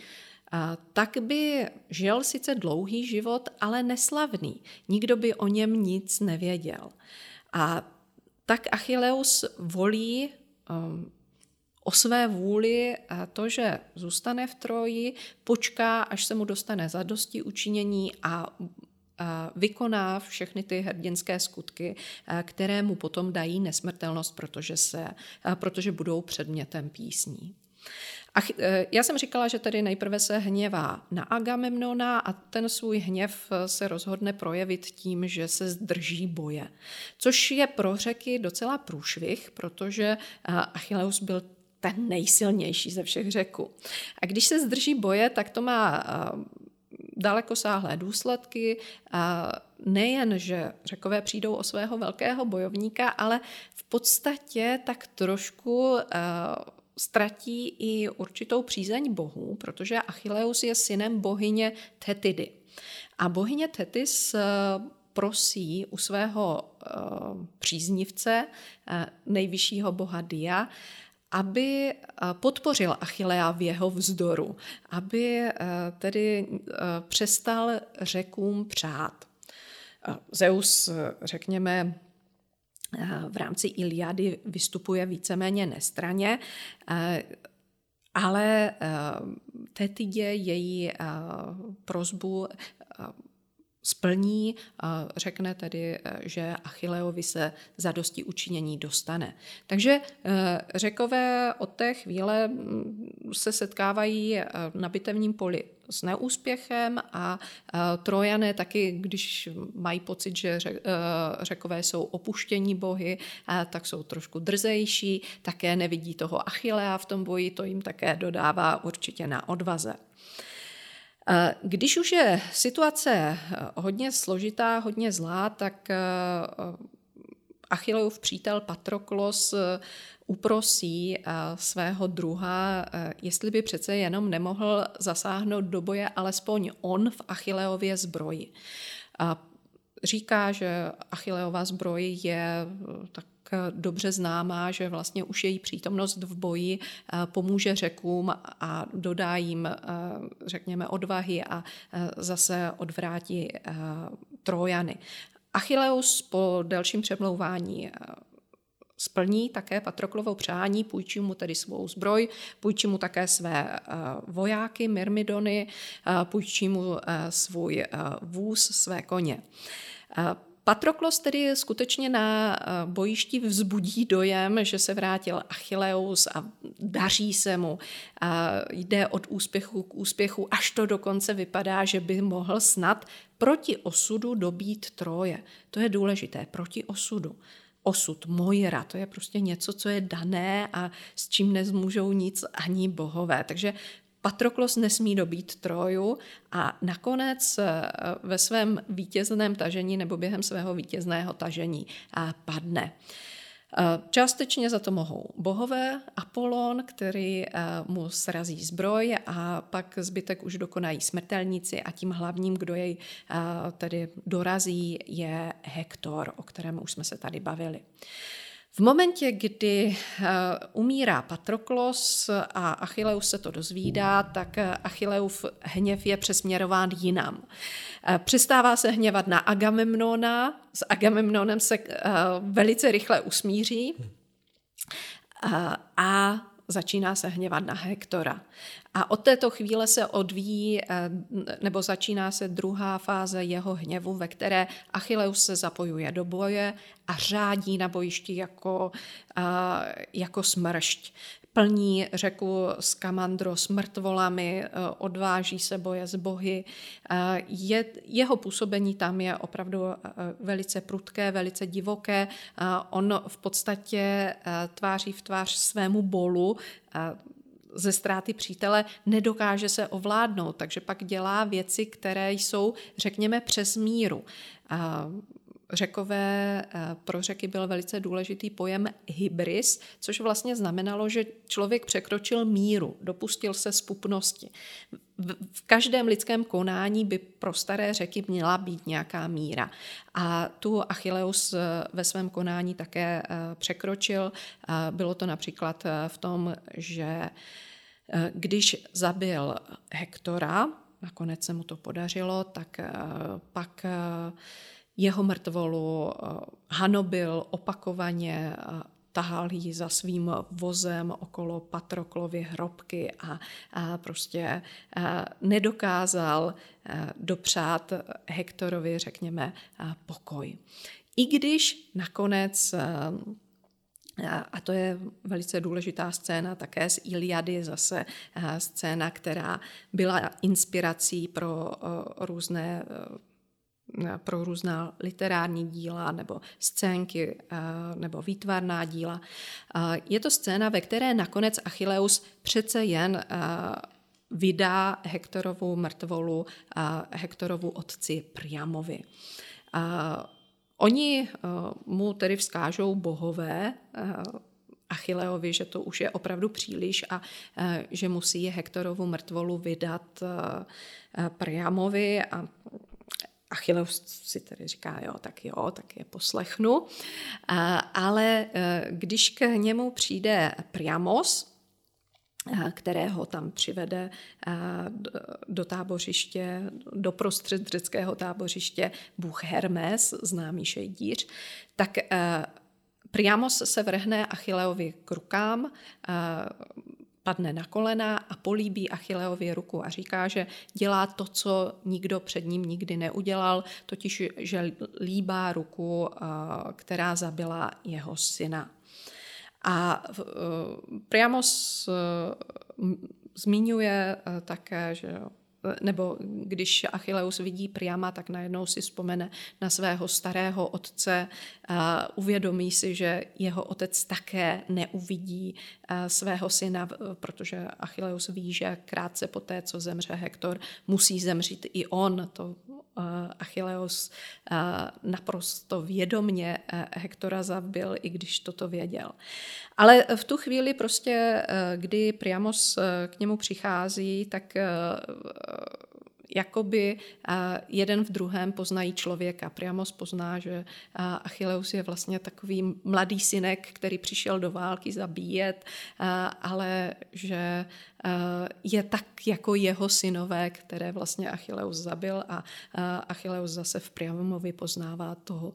tak by žil sice dlouhý život, ale neslavný. Nikdo by o něm nic nevěděl. A tak Achilleus volí um, o své vůli to, že zůstane v Troji, počká, až se mu dostane zadosti učinění a vykoná všechny ty hrdinské skutky, které mu potom dají nesmrtelnost, protože, se, protože budou předmětem písní. A e, já jsem říkala, že tedy nejprve se hněvá na Agamemnona a ten svůj hněv e, se rozhodne projevit tím, že se zdrží boje. Což je pro řeky docela průšvih, protože e, Achilleus byl ten nejsilnější ze všech řeků. A když se zdrží boje, tak to má dalekosáhlé důsledky. Nejen, že řekové přijdou o svého velkého bojovníka, ale v podstatě tak trošku ztratí i určitou přízeň bohů, protože Achilleus je synem bohyně Tetidy. A bohyně Tetis eh, prosí u svého eh, příznivce, eh, nejvyššího boha Dia, aby podpořil Achillea v jeho vzdoru, aby tedy přestal řekům přát. Zeus, řekněme, v rámci Iliady vystupuje víceméně nestraně, eh, ale eh, Tetidě její eh, prozbu splní, řekne tedy, že Achilleovi se za dosti učinění dostane. Takže řekové od té chvíle se setkávají na bitevním poli s neúspěchem a Trojané taky, když mají pocit, že řekové jsou opuštění bohy, tak jsou trošku drzejší, také nevidí toho Achillea v tom boji, to jim také dodává určitě na odvaze. Když už je situace hodně složitá, hodně zlá, tak Achilleův přítel Patroklos uprosí svého druha, jestli by přece jenom nemohl zasáhnout do boje alespoň on v Achilleově zbroji. Říká, že Achilleova zbroj je tak dobře známá, že vlastně už její přítomnost v boji pomůže řekům a dodá jim, řekněme, odvahy a zase odvrátí Trojany. Achilleus po delším přemlouvání splní také Patroklovo přání, půjčí mu tedy svou zbroj, půjčí mu také své vojáky, myrmidony, půjčí mu svůj vůz, své koně. Patroklos tedy skutečně na bojišti vzbudí dojem, že se vrátil Achilleus a daří se mu. A jde od úspěchu k úspěchu, až to dokonce vypadá, že by mohl snad proti osudu dobít Troje. To je důležité, proti osudu osud, Mojra, to je prostě něco, co je dané a s čím nezmůžou nic ani bohové. Takže Patroklos nesmí dobít Troju a nakonec eh, ve svém vítězném tažení nebo během svého vítězného tažení eh, padne. Eh, částečně za to mohou bohové, Apollon, který mu srazí zbroj a pak zbytek už dokonají smrtelníci a tím hlavním, kdo jej tedy dorazí, je Hektor, o kterém už jsme se tady bavili. V momentě, kdy eh, umírá Patroklos a Achilleus se to dozvídá, tak eh, Achilleus hněv je přesměrován jinam. Eh, přestává se hněvat na Agamemnona, s Agamemnonem se velice rychle usmíří a začíná se hněvat na Hektora. A od této chvíle se odvíjí, eh, nebo začíná se druhá fáze jeho hněvu, ve které Achilleus se zapojuje do boje a řádí na bojišti jako, eh, jako smršť plní řeku Skamandro s mrtvolami, eh, odváží se boje s bohy. Eh, je, jeho působení tam je opravdu eh, velice prudké, velice divoké. On v podstatě tváří v tvář svému bolu ze ztráty přítele nedokáže se ovládnout, takže pak dělá věci, které jsou, řekněme, přes míru. Řekové eh, pro řeky byl velice důležitý pojem hybris, což vlastně znamenalo, že člověk překročil míru, dopustil se spupnosti. V každém lidském konání by pro staré řeky měla být nějaká míra. A tu Achilleus eh, ve svém konání také eh, překročil. Bylo to například v tom, že když zabil Hektora, nakonec se mu to podařilo, tak pak jeho mrtvolu eh, hanobil opakovaně, eh, tahal ji za svým vozem okolo Patroklovy hrobky a, a prostě a eh, nedokázal dopřát Hektorovi, řekněme, pokoj. I když nakonec a to je velice důležitá scéna také z Iliady, zase scéna, která byla inspirací pro různé pro různá literární díla nebo scénky eh, nebo výtvarná díla. Eh, je to scéna, ve které nakonec Achilleus přece jen eh, vydá Hektorovu mrtvolu Hektorovu otci Priamovi. Oni mu tedy vzkážou bohové Achilleovi, že to už je opravdu příliš a že musí Hektorovu mrtvolu vydat Priamovi a Achilleus si tedy říká, jo, tak jo, tak je poslechnu. Ale e, když k němu přijde Priamos, e, kterého tam přivede e, do tábořiště, do prostřed řeckého tábořiště bůh Hermes, známý šejdíř, tak Priamos se vrhne Achilleovi k rukám, padne na kolena a políbí Achilleovi ruku a říká, že dělá to, co nikdo před ním nikdy neudělal, totiž, že líbá ruku, eh, která zabila jeho syna. A eh, Priamos eh, zmiňuje také, že nebo když Achilleus vidí Priama, tak najednou si vzpomene na svého starého otce a uvědomí si, že jeho otec také neuvidí svého syna, protože Achilleus ví, že krátce po té, co zemře Hektor, musí zemřít i on. To Achilleus naprosto vědomně Hektora zabil, i když toto věděl. Ale v tu chvíli prostě, kdy Priamos k němu přichází, tak jakoby jeden v druhém poznají člověka. Priamos pozná, že Achilleus je vlastně takový mladý synek, který přišel do války zabíjet, ale že je tak jako jeho synové, které vlastně Achilleus zabil a Achilleus zase v Priamovi poznává toho,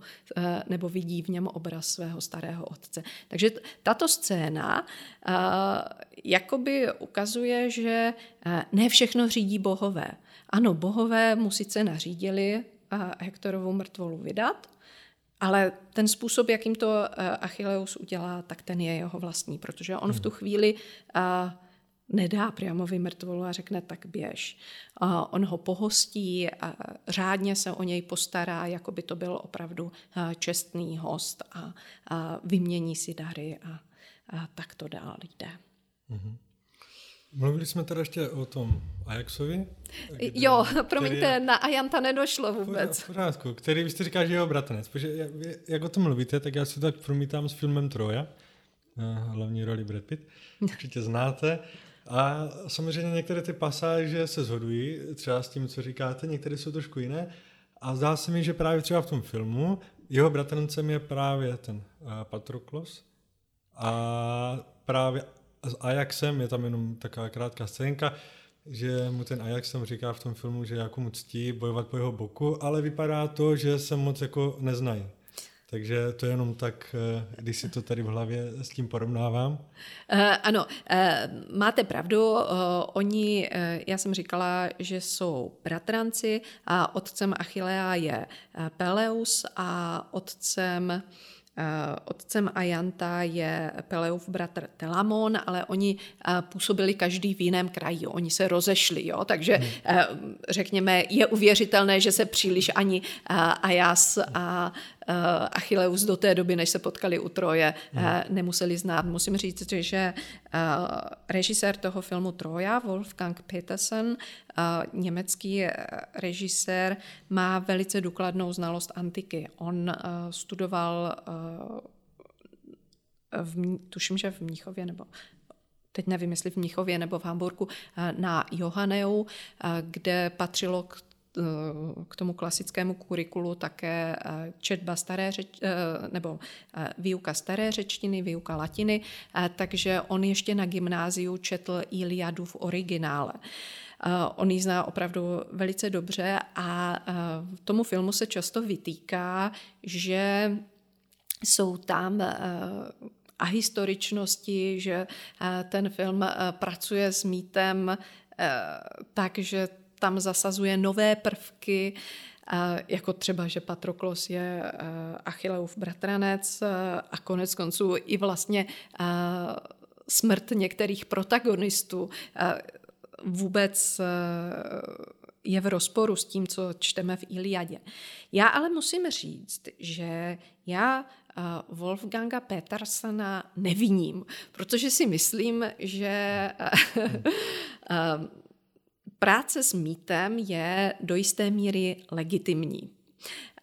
nebo vidí v něm obraz svého starého otce. Takže tato scéna jakoby ukazuje, že ne všechno řídí bohové. Ano, bohové mu sice nařídili Hektorovu mrtvolu vydat, ale ten způsob, jakým to Achilleus udělá, tak ten je jeho vlastní, protože on v tu chvíli nedá Priamovi mrtvolu a řekne tak běž. A on ho pohostí, a řádně se o něj postará, jako by to byl opravdu čestný host a, a vymění si dary a, a tak to dál jde. Mm-hmm. Mluvili jsme teda ještě o tom Ajaxovi. Kde, jo, promiňte, je, na Ajanta nedošlo vůbec. V pořádku, který vy jste říká, že je jeho bratranec. Protože jak o tom mluvíte, tak já si tak promítám s filmem Troja, hlavní roli Brad Pitt, (laughs) určitě znáte. A samozřejmě některé ty pasáže se shodují, třeba s tím, co říkáte, některé jsou trošku jiné. A zdá se mi, že právě třeba v tom filmu jeho bratrancem je právě ten uh, Patroklos. A právě s Ajaxem je tam jenom taková krátká scénka, že mu ten Ajax tam říká v tom filmu, že jako mu ctí bojovat po jeho boku, ale vypadá to, že se moc jako neznají. Takže to je jenom tak, eh, když si to tady v hlavě s tím porovnávám. Uh, ano, uh, máte pravdu. Uh, oni, uh, já jsem říkala, že jsou bratranci a otcem Achillea je Peleus a otcem Eh, otcem Ajanta je Peleův bratr Telamon, ale oni eh, působili každý v jiném kraji. Oni se rozešli, jo? takže hmm. eh, řekněme, je uvěřitelné, že se příliš ani Ajas a Achilleus do té doby, než se potkali u Troje, uh, nemuseli znát. Musím říct, že uh, režisér toho filmu Troja, Wolfgang Petersen, německý režisér, má velice důkladnou znalost antiky. On studoval v, tuším, že v Mnichově nebo teď nevím, jestli v Mnichově nebo v Hamburgu, na Johanneu, kde patřilo k k tomu klasickému kurikulu také eh, četba staré řeč, eh, nebo eh, výuka staré řečtiny, výuka latiny, takže on ještě na gymnáziu četl Iliadu v originále. On ji zná opravdu velice dobře a tomu filmu se často vytýká, že jsou tam a historičnosti, že ten film pracuje s mýtem takže tam zasazuje nové prvky, jako třeba, že Patroklos je Achilleův bratranec a konec konců i vlastně smrt některých protagonistů vůbec je v rozporu s tím, co čteme v Iliadě. Já ale musím říct, že já Wolfganga Petersena neviním, protože si myslím, že (laughs) práce s mýtem je do jisté míry legitimní.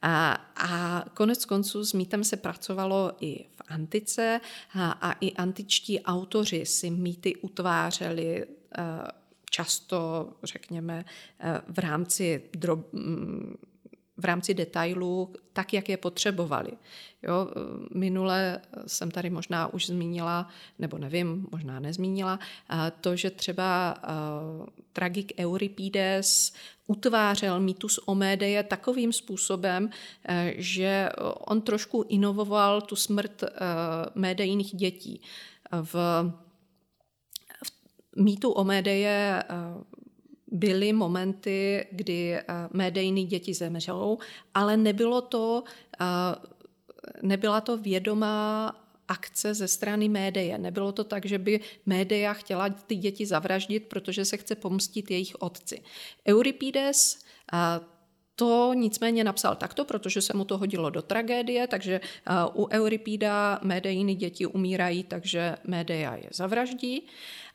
A, a konec konců s mýtem se pracovalo i v antice a, a i antičtí autoři si mýty utvářeli uh, často, řekněme, uh, v rámci drob, v rámci detailů tak, jak je potřebovali. Jo, minule jsem tady možná už zmínila, nebo nevím, možná nezmínila, to, že třeba tragik Euripides utvářel mýtus o Médeje takovým způsobem, že on trošku inovoval tu smrt médejných dětí. V, v mýtu o Médeje byly momenty, kdy eh, médejní děti zemřou, ale nebylo to, eh, nebyla to vědomá akce ze strany médeje. Nebylo to tak, že by média chtěla ty děti zavraždit, protože se chce pomstit jejich otci. Euripides eh, to nicméně napsal takto, protože se mu to hodilo do tragédie, takže u Euripída médejní děti umírají, takže média je zavraždí.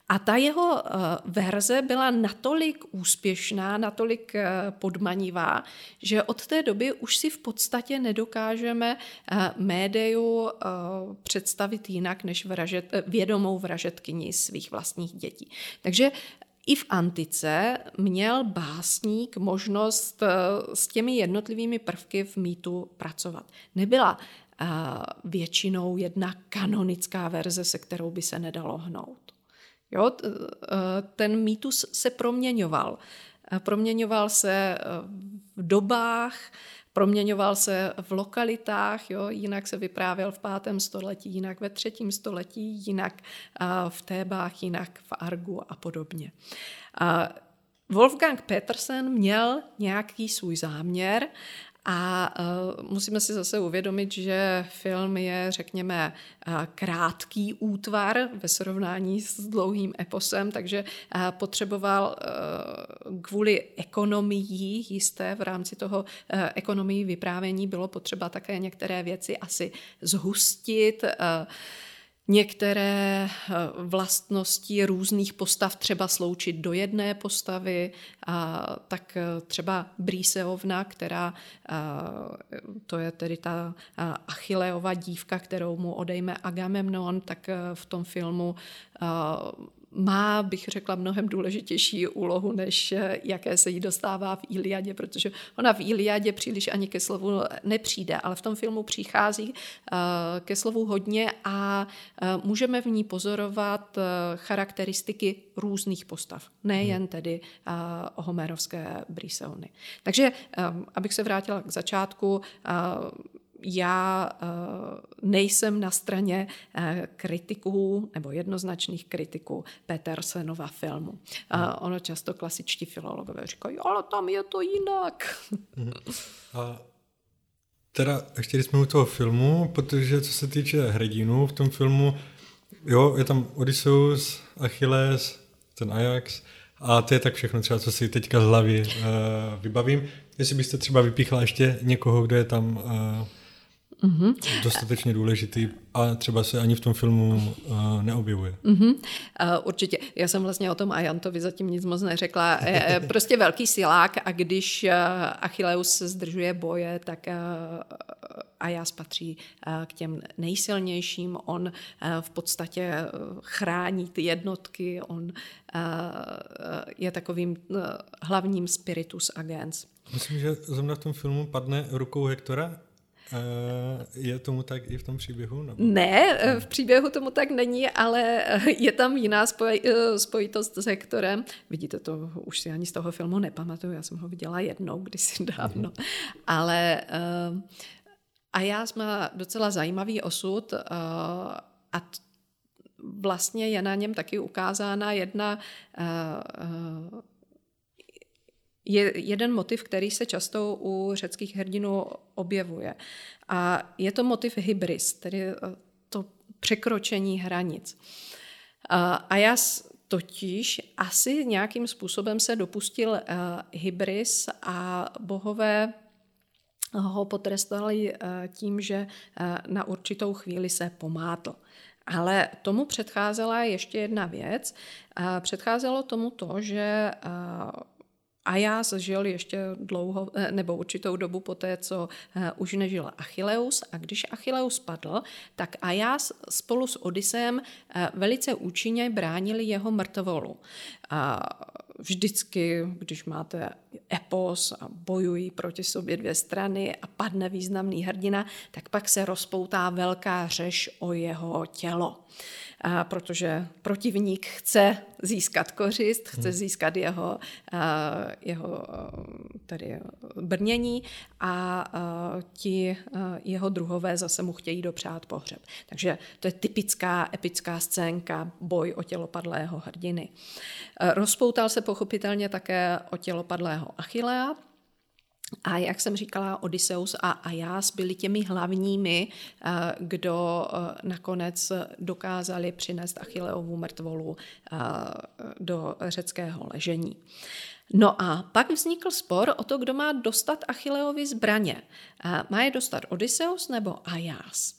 A ta jeho eh, verze byla natolik úspěšná, natolik eh, podmanivá, že od té doby už si v podstatě nedokážeme eh, médiu představit jinak než vražet, vědomou vražetkyni svých vlastních dětí. Takže i v antice měl básník možnost s těmi jednotlivými prvky v mýtu pracovat. Nebyla většinou jedna kanonická verze, se kterou by se nedalo hnout. Jo, e, ten mýtus se proměňoval. E, proměňoval se e, v dobách, proměňoval se v lokalitách, jo, jinak se vyprávěl v pátém století, jinak ve třetím století, jinak v Tébách, jinak v Argu a podobně. Wolfgang Petersen měl nějaký svůj záměr A musíme si zase uvědomit, že film je, řekněme, krátký útvar ve srovnání s dlouhým eposem, takže potřeboval kvůli ekonomii jisté v rámci toho ekonomii vyprávění bylo potřeba také některé věci asi zhustit, některé eh, vlastnosti různých postav třeba sloučit do jedné postavy, a tak eh, třeba Brýseovna, která eh, to je tedy ta Achilleova dívka, kterou mu odejme Agamemnon, tak v tom filmu má, bych řekla, mnohem důležitější úlohu, než eh, jaké se jí dostává v Iliadě, protože ona v Iliadě příliš ani ke slovu nepřijde, ale v tom filmu přichází eh, ke slovu hodně a eh, můžeme v ní pozorovat charakteristiky různých postav, nejen hmm. tedy homerovské Briseony. Takže, abych se vrátila k začátku, já uh, nejsem na straně uh, kritiků nebo jednoznačných kritiků Petersenova filmu. Uh, ono často klasičtí filologové říkají, ale tam je to jinak. Hmm. (laughs) A teda ještě když jsme u toho filmu, protože co se týče hrdinů v tom filmu, jo, je tam Odysseus, Achilles, ten Ajax a to je tak všechno třeba, co si teďka z hlavy uh, vybavím. Jestli byste třeba vypíchla ještě někoho, kdo je tam uh, Mm-hmm. Dostatečně důležitý a třeba se ani v tom filmu uh, neobjevuje. Mm-hmm. Uh, určitě. Já jsem vlastně o tom Ajantovi zatím nic moc neřekla. Je prostě velký silák a když uh, Achilleus zdržuje boje, tak uh, Ajas patří uh, k těm nejsilnějším. On uh, v podstatě uh, chrání ty jednotky, on uh, je takovým uh, hlavním spiritus agens. Myslím, že zrovna v tom filmu padne rukou Hektora je tomu tak i v tom příběhu? Nebo? Ne, eh, v příběhu tomu tak není, ale eh, je tam jiná spoj, spojitost s Hektorem. Vidíte to, už si ani z toho filmu nepamatuju, já jsem ho viděla jednou, kdysi (laughs) dávno. Mm-hmm. Ale a já má docela zajímavý osud a vlastně je na něm taky ukázána jedna je jeden motiv, který se často u řeckých hrdinů objevuje. A je to motiv hybris, tedy eh, to překročení hranic. A já totiž asi nějakým způsobem se dopustil uh, hybris a bohové ho potrestali uh, tím, že na určitou chvíli se pomátl. Ale tomu předcházela ještě jedna věc. Předcházelo tomu to, že a já žil ještě dlouho, eh, nebo určitou dobu po té, co eh, už nežil Achilleus. A když Achilleus padl, tak Ajas spolu s Odysem eh, velice účinně bránili jeho mrtvolu. A vždycky, když máte epos a bojují proti sobě dvě strany a padne významný hrdina, tak pak se rozpoutá velká řeš o jeho tělo a protože protivník chce získat kořist, chce hmm. získat jeho, jeho tedy brnění a ti jeho druhové zase mu chtějí dopřát pohřeb. Takže to je typická epická scénka boj o tělo padlého hrdiny. Rozpoutal se pochopitelně také o tělo padlého Achillea, a jak jsem říkala, Odysseus a Ajas byli těmi hlavními, eh, kdo eh, nakonec dokázali přinést Achilleovu mrtvolu eh, do řeckého ležení. No a pak vznikl spor o to, kdo má dostat Achilleovi zbraně. Má je dostat Odysseus nebo Ajas?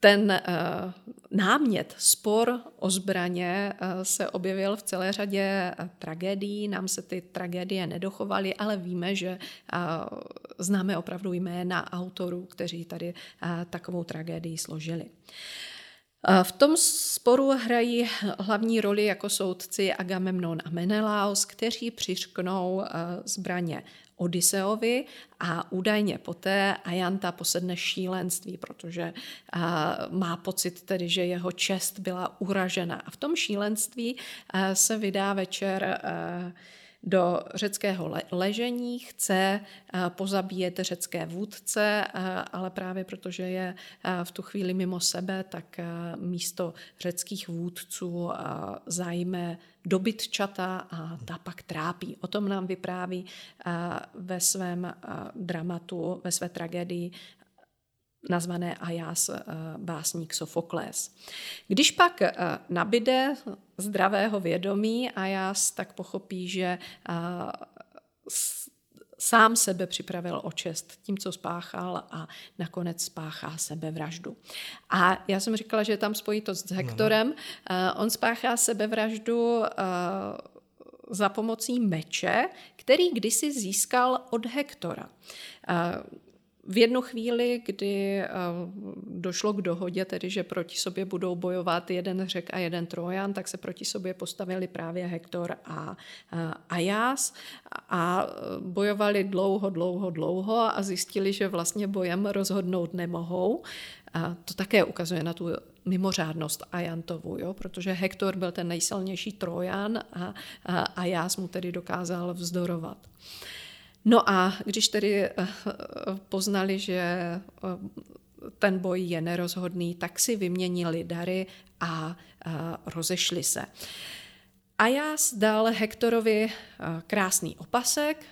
Ten uh, námět, spor o zbraně uh, se objevil v celé řadě uh, tragédií. Nám se ty tragédie nedochovaly, ale víme, že známe opravdu jména autorů, kteří tady takovou tragédii složili. V tom sporu hrají hlavní roli jako soudci Agamemnon a Menelaos, kteří přiřknou zbraně Odiseovi a údajně poté Ajanta posedne šílenství, protože má pocit tedy, že jeho čest byla uražena. A v tom šílenství se vydá večer do řeckého ležení, chce pozabíjet řecké vůdce, ale právě protože je v tu chvíli mimo sebe, tak místo řeckých vůdců zajme dobytčata a ta pak trápí. O tom nám vypráví ve svém dramatu, ve své tragédii nazvané Ajas básník Sofoklés. Když pak nabide zdravého vědomí Ajas, tak pochopí, že sám sebe připravil o čest tím, co spáchal a nakonec spáchá sebevraždu. A já jsem říkala, že je tam spojitost s Hektorem. Uh, on spáchá sebevraždu uh, za pomocí meče, který kdysi získal od Hektora. Uh, v jednu chvíli, kdy eh, došlo k dohodě, tedy že proti sobě budou bojovat jeden řek a jeden trojan, tak se proti sobě postavili právě Hektor a Ajas a bojovali dlouho, dlouho, dlouho a zjistili, že vlastně bojem rozhodnout nemohou. A to také ukazuje na tu mimořádnost Ajantovu, jo? protože Hektor byl ten nejsilnější trojan a, a Ajas mu tedy dokázal vzdorovat. No a když tedy eh, poznali, že eh, ten boj je nerozhodný, tak si vyměnili dary a eh, rozešli se. A já dal Hektorovi krásný opasek,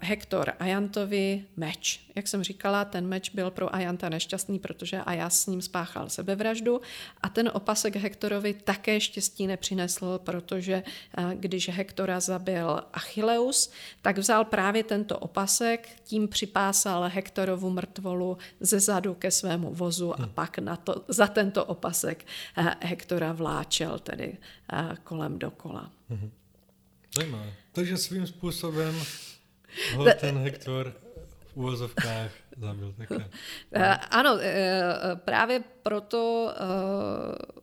Hektor Ajantovi meč. Jak jsem říkala, ten meč byl pro Ajanta nešťastný, protože Ajas s ním spáchal sebevraždu a ten opasek Hektorovi také štěstí nepřinesl, protože eh, když Hektora zabil Achilleus, tak vzal právě tento opasek, tím připásal Hektorovu mrtvolu ze zadu ke svému vozu a hmm. pak na to, za tento opasek eh, Hektora vláčel tedy kolem dokola. Hmm. Zajímavé. Takže svým způsobem ho ten Hektor v úvozovkách zabil také. Eh, ano, eh, právě proto eh,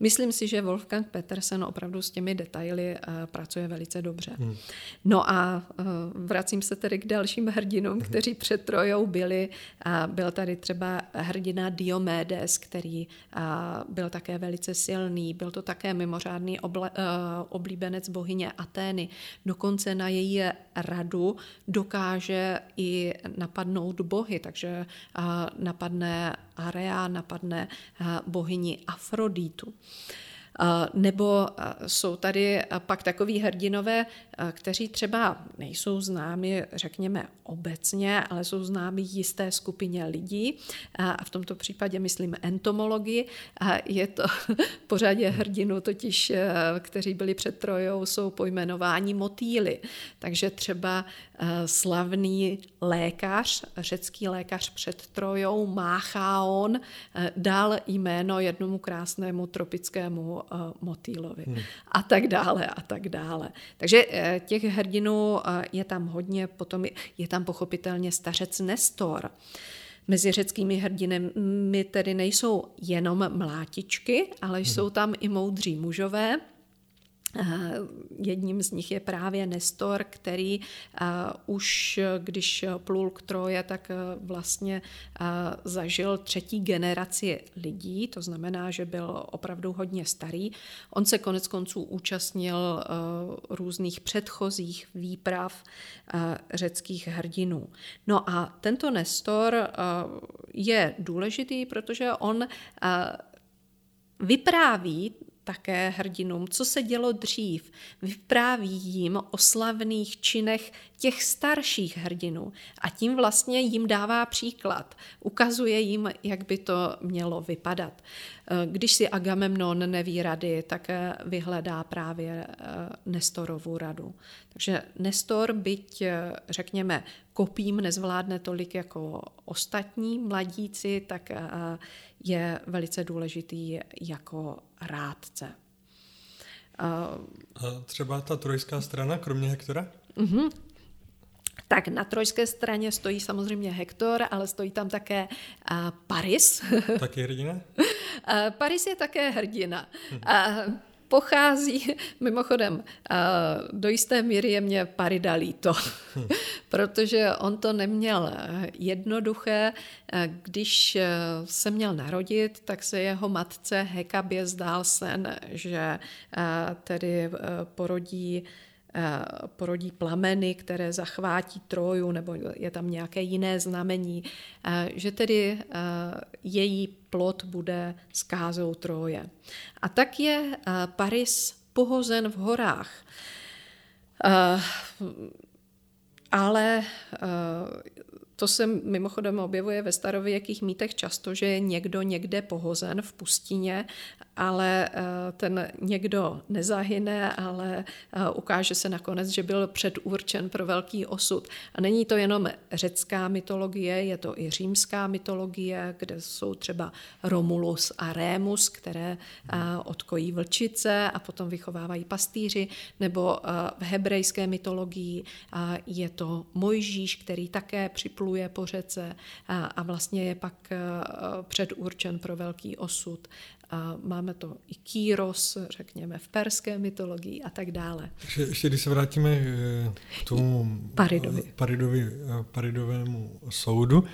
Myslím si, že Wolfgang Petersen opravdu s těmi detaily pracuje velice dobře. Hmm. No a vracím se tedy k dalším hrdinům, hmm. kteří před Trojou byli. Byl tady třeba hrdina Diomedes, který byl také velice silný. Byl to také mimořádný oblíbenec bohyně Atény. Dokonce na její radu dokáže i napadnout bohy, takže napadne Area, napadne bohyni Afroditu. Nebo jsou tady pak takový hrdinové, kteří třeba nejsou známi, řekněme, obecně, ale jsou známi jisté skupině lidí. A v tomto případě myslím entomologii. A je to (laughs) pořadě hrdinů, totiž, kteří byli před Trojou, jsou pojmenováni motýly. Takže třeba slavný lékař, řecký lékař před Trojou, Máchaon, dal jméno jednomu krásnému tropickému motýlovi. Hmm. A tak dále, a tak dále. Takže e, těch hrdinů je tam hodně, potom je tam pochopitelně stařec Nestor. Mezi řeckými hrdinami tedy nejsou jenom mlátičky, ale hmm. jsou tam i moudří mužové, Jedním z nich je právě Nestor, který už když plul k Troje, tak vlastně zažil třetí generaci lidí, to znamená, že byl opravdu hodně starý. On se konec konců účastnil různých předchozích výprav řeckých hrdinů. No a tento Nestor je důležitý, protože on vypráví také hrdinům, co se dělo dřív. Vypráví jim o slavných činech těch starších hrdinů a tím vlastně jim dává příklad. Ukazuje jim, jak by to mělo vypadat. Když si Agamemnon neví rady, tak vyhledá právě eh, Nestorovu radu. Takže Nestor, byť eh, řekněme kopím nezvládne tolik jako ostatní mladíci, tak eh, je velice důležitý jako rádce. A třeba ta trojská strana, kromě Hektora? Uh-huh. Tak na trojské straně stojí samozřejmě Hektor, ale stojí tam také uh, Paris. (laughs) Taky hrdina? uh, Paris je také hrdina. Uh, pochází, mimochodem, do jisté míry je mě paridalito, (laughs) protože on to neměl jednoduché. Když se měl narodit, tak se jeho matce Hekabě zdál sen, že tedy porodí Eh, porodí plameny, které zachvátí Troju, nebo je tam nějaké jiné znamení, eh, že tedy eh, její plot bude skázou Troje. A tak je Paris pohozen v horách. Ale to se mimochodem objevuje ve starověkých mýtech často, že je někdo někde pohozen v pustině ale eh, ten někdo nezahyne, ale eh, ukáže se nakonec, že byl předurčen pro velký osud. A není to jenom řecká mytologie, je to i římská mytologie, kde jsou třeba Romulus a Rémus, které eh, odkojí vlčice a potom vychovávají pastýři, nebo v hebrejské mytologii je to Mojžíš, který také připluje po řece a vlastně je pak předurčen pro velký osud a máme to i Kýros, řekněme, v perské mytologii a tak dále. Takže ještě když se vrátíme eh, k tomu Paridovi. Paridovi, eh, Paridovému soudu,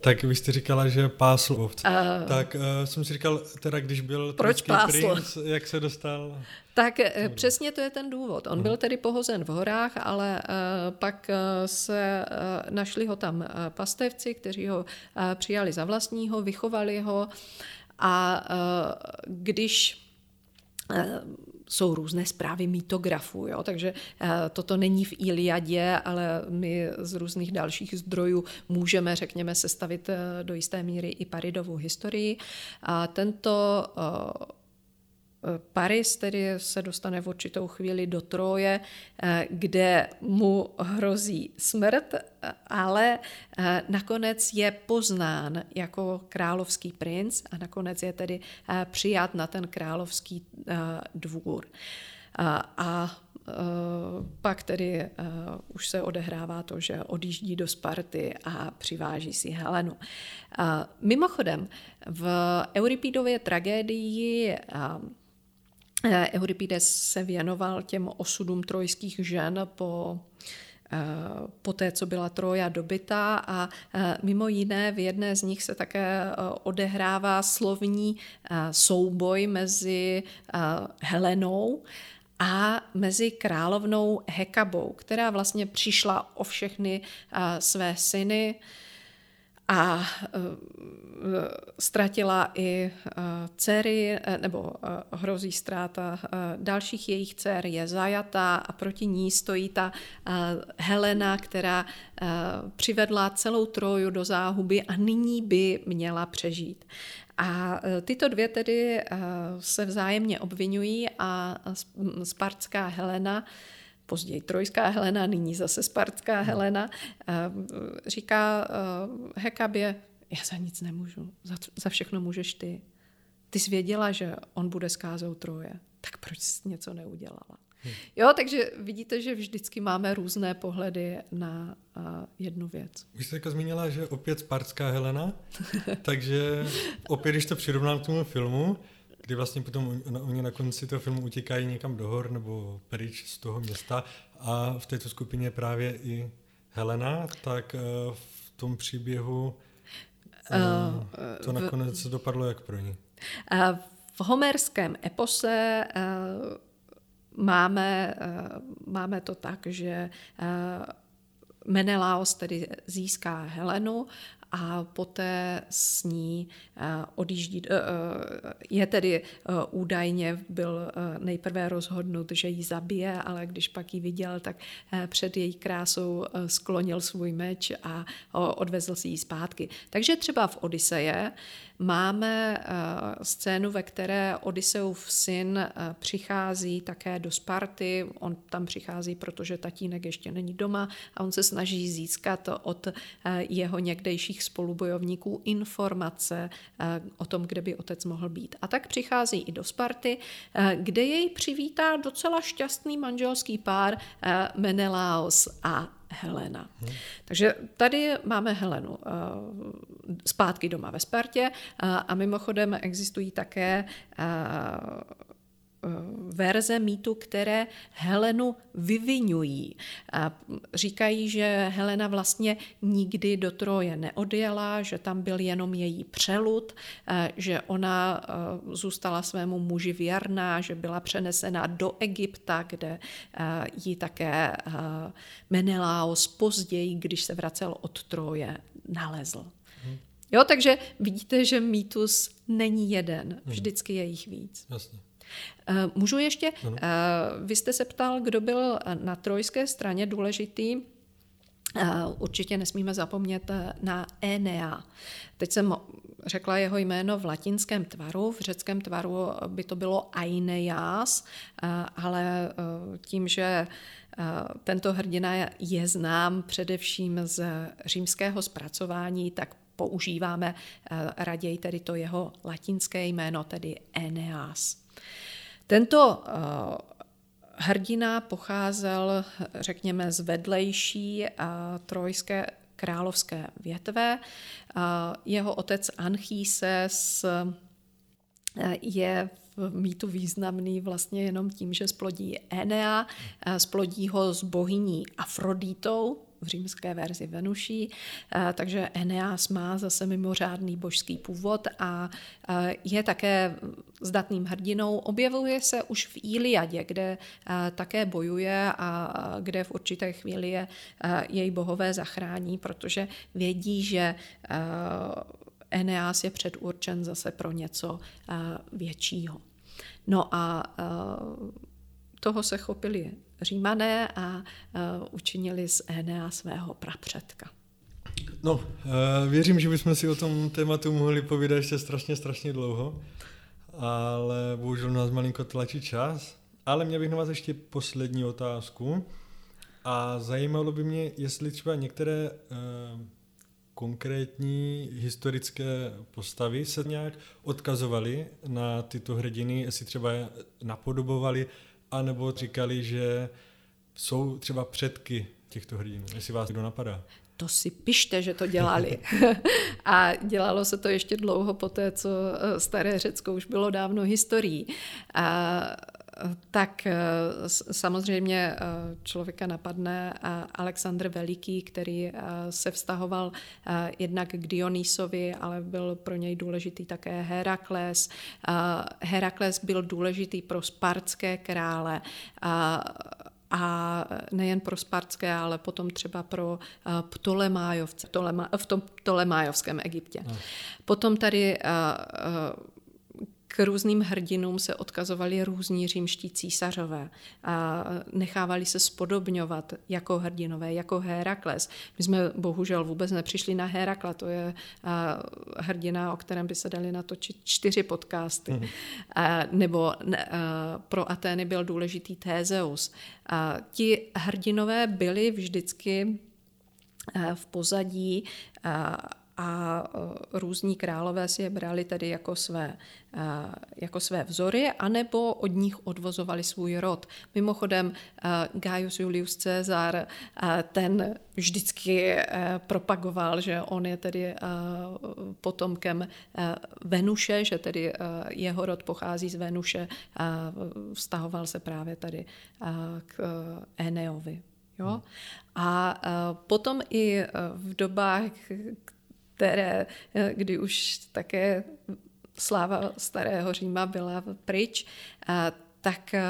tak vy jste říkala, že pásl ovce. Uh, tak uh, jsem si říkal, teda když byl proč pásl? princ, jak se dostal? Tak uh, přesně to je ten důvod. On uh. byl tedy pohozen v horách, ale uh, pak uh, se uh, našli ho tam uh, pastevci, kteří ho uh, přijali za vlastního, vychovali ho a eh, když eh, jsou různé zprávy mýtografů, jo? takže eh, toto není v Iliadě, ale my z různých dalších zdrojů můžeme, řekněme, sestavit do jisté míry i Paridovu historii. A tento Paris tedy se dostane v určitou chvíli do Troje, eh, kde mu hrozí smrt, ale eh, nakonec je poznán jako královský princ a nakonec je tedy eh, přijat na ten královský dvůr. A pak tedy už se odehrává to, že odjíždí do Sparty a přiváží si Helenu. Mimochodem, v Euripidově tragédii Euripides se věnoval těm osudům trojských žen po eh, po té, co byla Troja dobytá a eh, mimo jiné v jedné z nich se také odehrává slovní souboj mezi Helenou a mezi královnou Hekabou, která vlastně přišla o všechny své syny, a e, ztratila i e, dcery, e, nebo hrozí ztráta dalších jejich dcer, je zajatá a proti ní stojí ta Helena, která přivedla celou Troju do záhuby a nyní by měla přežít. A tyto dvě tedy se vzájemně obvinují a spartská Helena později trojská Helena, nyní zase spartská hmm. Helena, říká eh, Hekabě, já za nic nemůžu, za, za všechno můžeš ty. Ty jsi věděla, že on bude skázou Troje, tak proč jsi něco neudělala? Hmm. Jo, takže vidíte, že vždycky máme různé pohledy na uh, jednu věc. Vy jste jako zmínila, že opět Spartská Helena, takže opět, když to přirovnám k tomu filmu, kdy vlastně potom oni na konci toho filmu utíkají někam do hor nebo pryč z toho města a v této skupině právě i Helena, tak eh, v tom příběhu uh, to nakonec v, dopadlo jak pro ní? V homerském epose máme, máme to tak, že Menelaos tedy získá Helenu a poté s ní eh, odjíždí. Eh, eh, je tedy údajně byl nejprve rozhodnut, že ji zabije, ale když pak ji viděl, tak před její krásou sklonil svůj meč a odvezl si ji zpátky. Takže třeba v Odiseje Máme eh, scénu, ve které Odysseův syn eh, přichází také do Sparty. On tam přichází, protože tatínek ještě není doma a on se snaží získat od eh, jeho někdejších spolubojovníků informace o tom, kde by otec mohl být. A tak přichází i do Sparty, kde jej přivítá docela šťastný manželský pár Menelaos a Helena. Hmm. Takže tady máme Helenu uh, zpátky doma ve Spartě uh, a mimochodem existují také uh, verze mýtu, které Helenu vyvinují. Říkají, že Helena vlastně nikdy do Troje neodjela, že tam byl jenom její přelud, že ona zůstala svému muži věrná, že byla přenesena do Egypta, kde ji také Menelaos později, když se vracel od Troje, nalezl. Hmm. Jo, takže vidíte, že mýtus není jeden, hmm. vždycky je jich víc. Jasně. Eh, můžu ještě? Ano. Eh, vy jste se ptal, kdo byl na trojské straně důležitý. Eh, určitě nesmíme zapomnět na Enea. Teď jsem řekla jeho jméno v latinském tvaru, v řeckém tvaru by to bylo Aeneas, ale tím, že tento hrdina je znám především z římského zpracování, tak používáme raději tedy to jeho latinské jméno, tedy Eneas. Tento uh, hrdina pocházel, řekněme, z vedlejší uh, trojské královské větve. Uh, jeho otec Anchíses je v mýtu významný vlastně jenom tím, že splodí Enea, splodí ho s bohyní Afroditou, v římské verzi Venuší, eh, takže Eneas má zase mimořádný božský původ a eh, je také zdatným hrdinou. Objevuje se už v Iliadě, kde eh, také bojuje a kde v určité chvíli je její bohové zachrání, protože vědí, že Eneas je předurčen zase pro něco většího. No a toho se chopili římané a uh, učinili z Enea svého prapředka. No, uh, věřím, že bychom si o tom tématu mohli povídat ještě strašně, strašně dlouho, ale bohužel nás malinko tlačí čas. Ale měl bych na vás ještě poslední otázku a zajímalo by mě, jestli třeba některé uh, konkrétní historické postavy se nějak odkazovaly na tyto hrdiny, jestli třeba napodobovali anebo říkali, že jsou třeba předky těchto hrdinů, jestli vás kdo napadá. To si pište, že to dělali. (laughs) a dělalo se to ještě dlouho po té, co eh, staré Řecko už bylo dávno historií. A tak eh, samozřejmě eh, člověka napadne Alexandr Veliký, který se vztahoval jednak k Dionysovi, ale byl pro něj důležitý také Herakles. Herakles byl důležitý pro spartské krále a nejen pro spartské, ale potom třeba pro Ptolemájovce v tom Ptolemájovském Egyptě. No. Potom tady k různým hrdinům se odkazovali různí římští císařové a nechávali se spodobňovat jako hrdinové, jako Herakles. My jsme bohužel vůbec nepřišli na Herakla, to je hrdina, o kterém by se dali natočit čtyři podcasty. Mm. Nebo pro Atény byl důležitý Tézeus. Ti hrdinové byli vždycky v pozadí a e, různí králové si je brali tedy jako své, e, jako své vzory, anebo od nich odvozovali svůj rod. Mimochodem e, Gaius Julius Caesar ten vždycky propagoval, že on je tedy potomkem Venuše, že tedy jeho rod pochází z Venuše, vztahoval se právě tady k Eneovi. Jo? A potom i v dobách, které, eh, kdy už také sláva starého Říma byla pryč, eh, tak eh,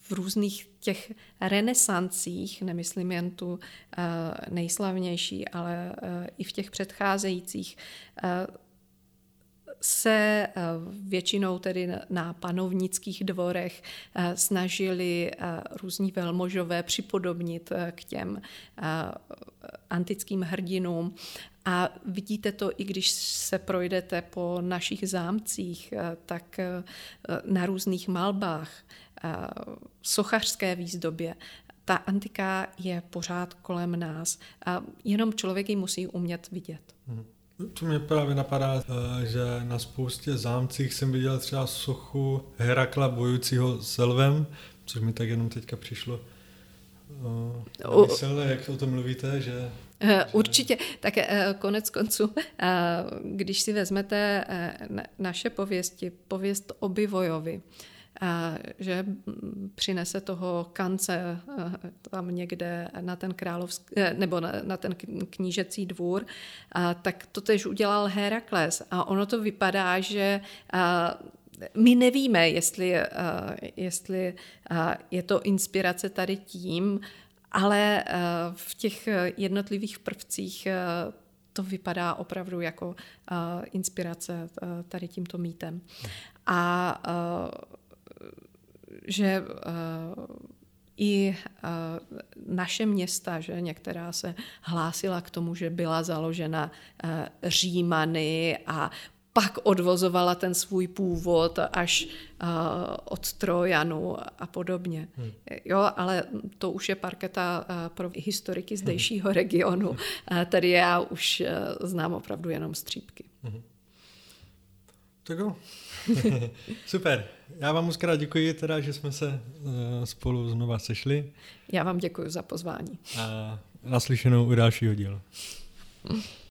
v různých těch renesancích, nemyslím jen tu nejslavnější, ale i v těch předcházejících, se většinou tedy na panovnických dvorech snažili různí velmožové připodobnit k těm antickým hrdinům a vidíte to, i když se projdete po našich zámcích, eh, tak eh, na různých malbách, eh, sochařské výzdobě, ta antika je pořád kolem nás a jenom člověk ji musí umět vidět. Hmm. To mě právě napadá, že na spoustě zámcích jsem viděl třeba sochu Herakla bojujícího s lvem, což mi tak jenom teďka přišlo. Myslel, jak o tom mluvíte, že Eh, určitě. Tak eh, konec konců, eh, když si vezmete naše pověsti, pověst o Bivojovi, že přinese toho kance tam někde na ten královský, nebo na, na ten knížecí dvůr, tak to tež udělal Herakles. A ono to vypadá, že my nevíme, jestli, jestli je to inspirace tady tím, ale v těch jednotlivých prvcích to vypadá opravdu jako inspirace tady tímto mítem. A že i naše města, že některá se hlásila k tomu, že byla založena Římany a pak odvozovala ten svůj původ až uh, od Trojanu a podobně. Hmm. Jo, ale to už je parketa uh, pro historiky zdejšího hmm. regionu. Uh, tady já už uh, znám opravdu jenom střípky. Hmm. Tak jo. (laughs) Super. Já vám moc krát děkuji, teda, že jsme se uh, spolu znova sešli. Já vám děkuji za pozvání. A naslyšenou u dalšího dílu.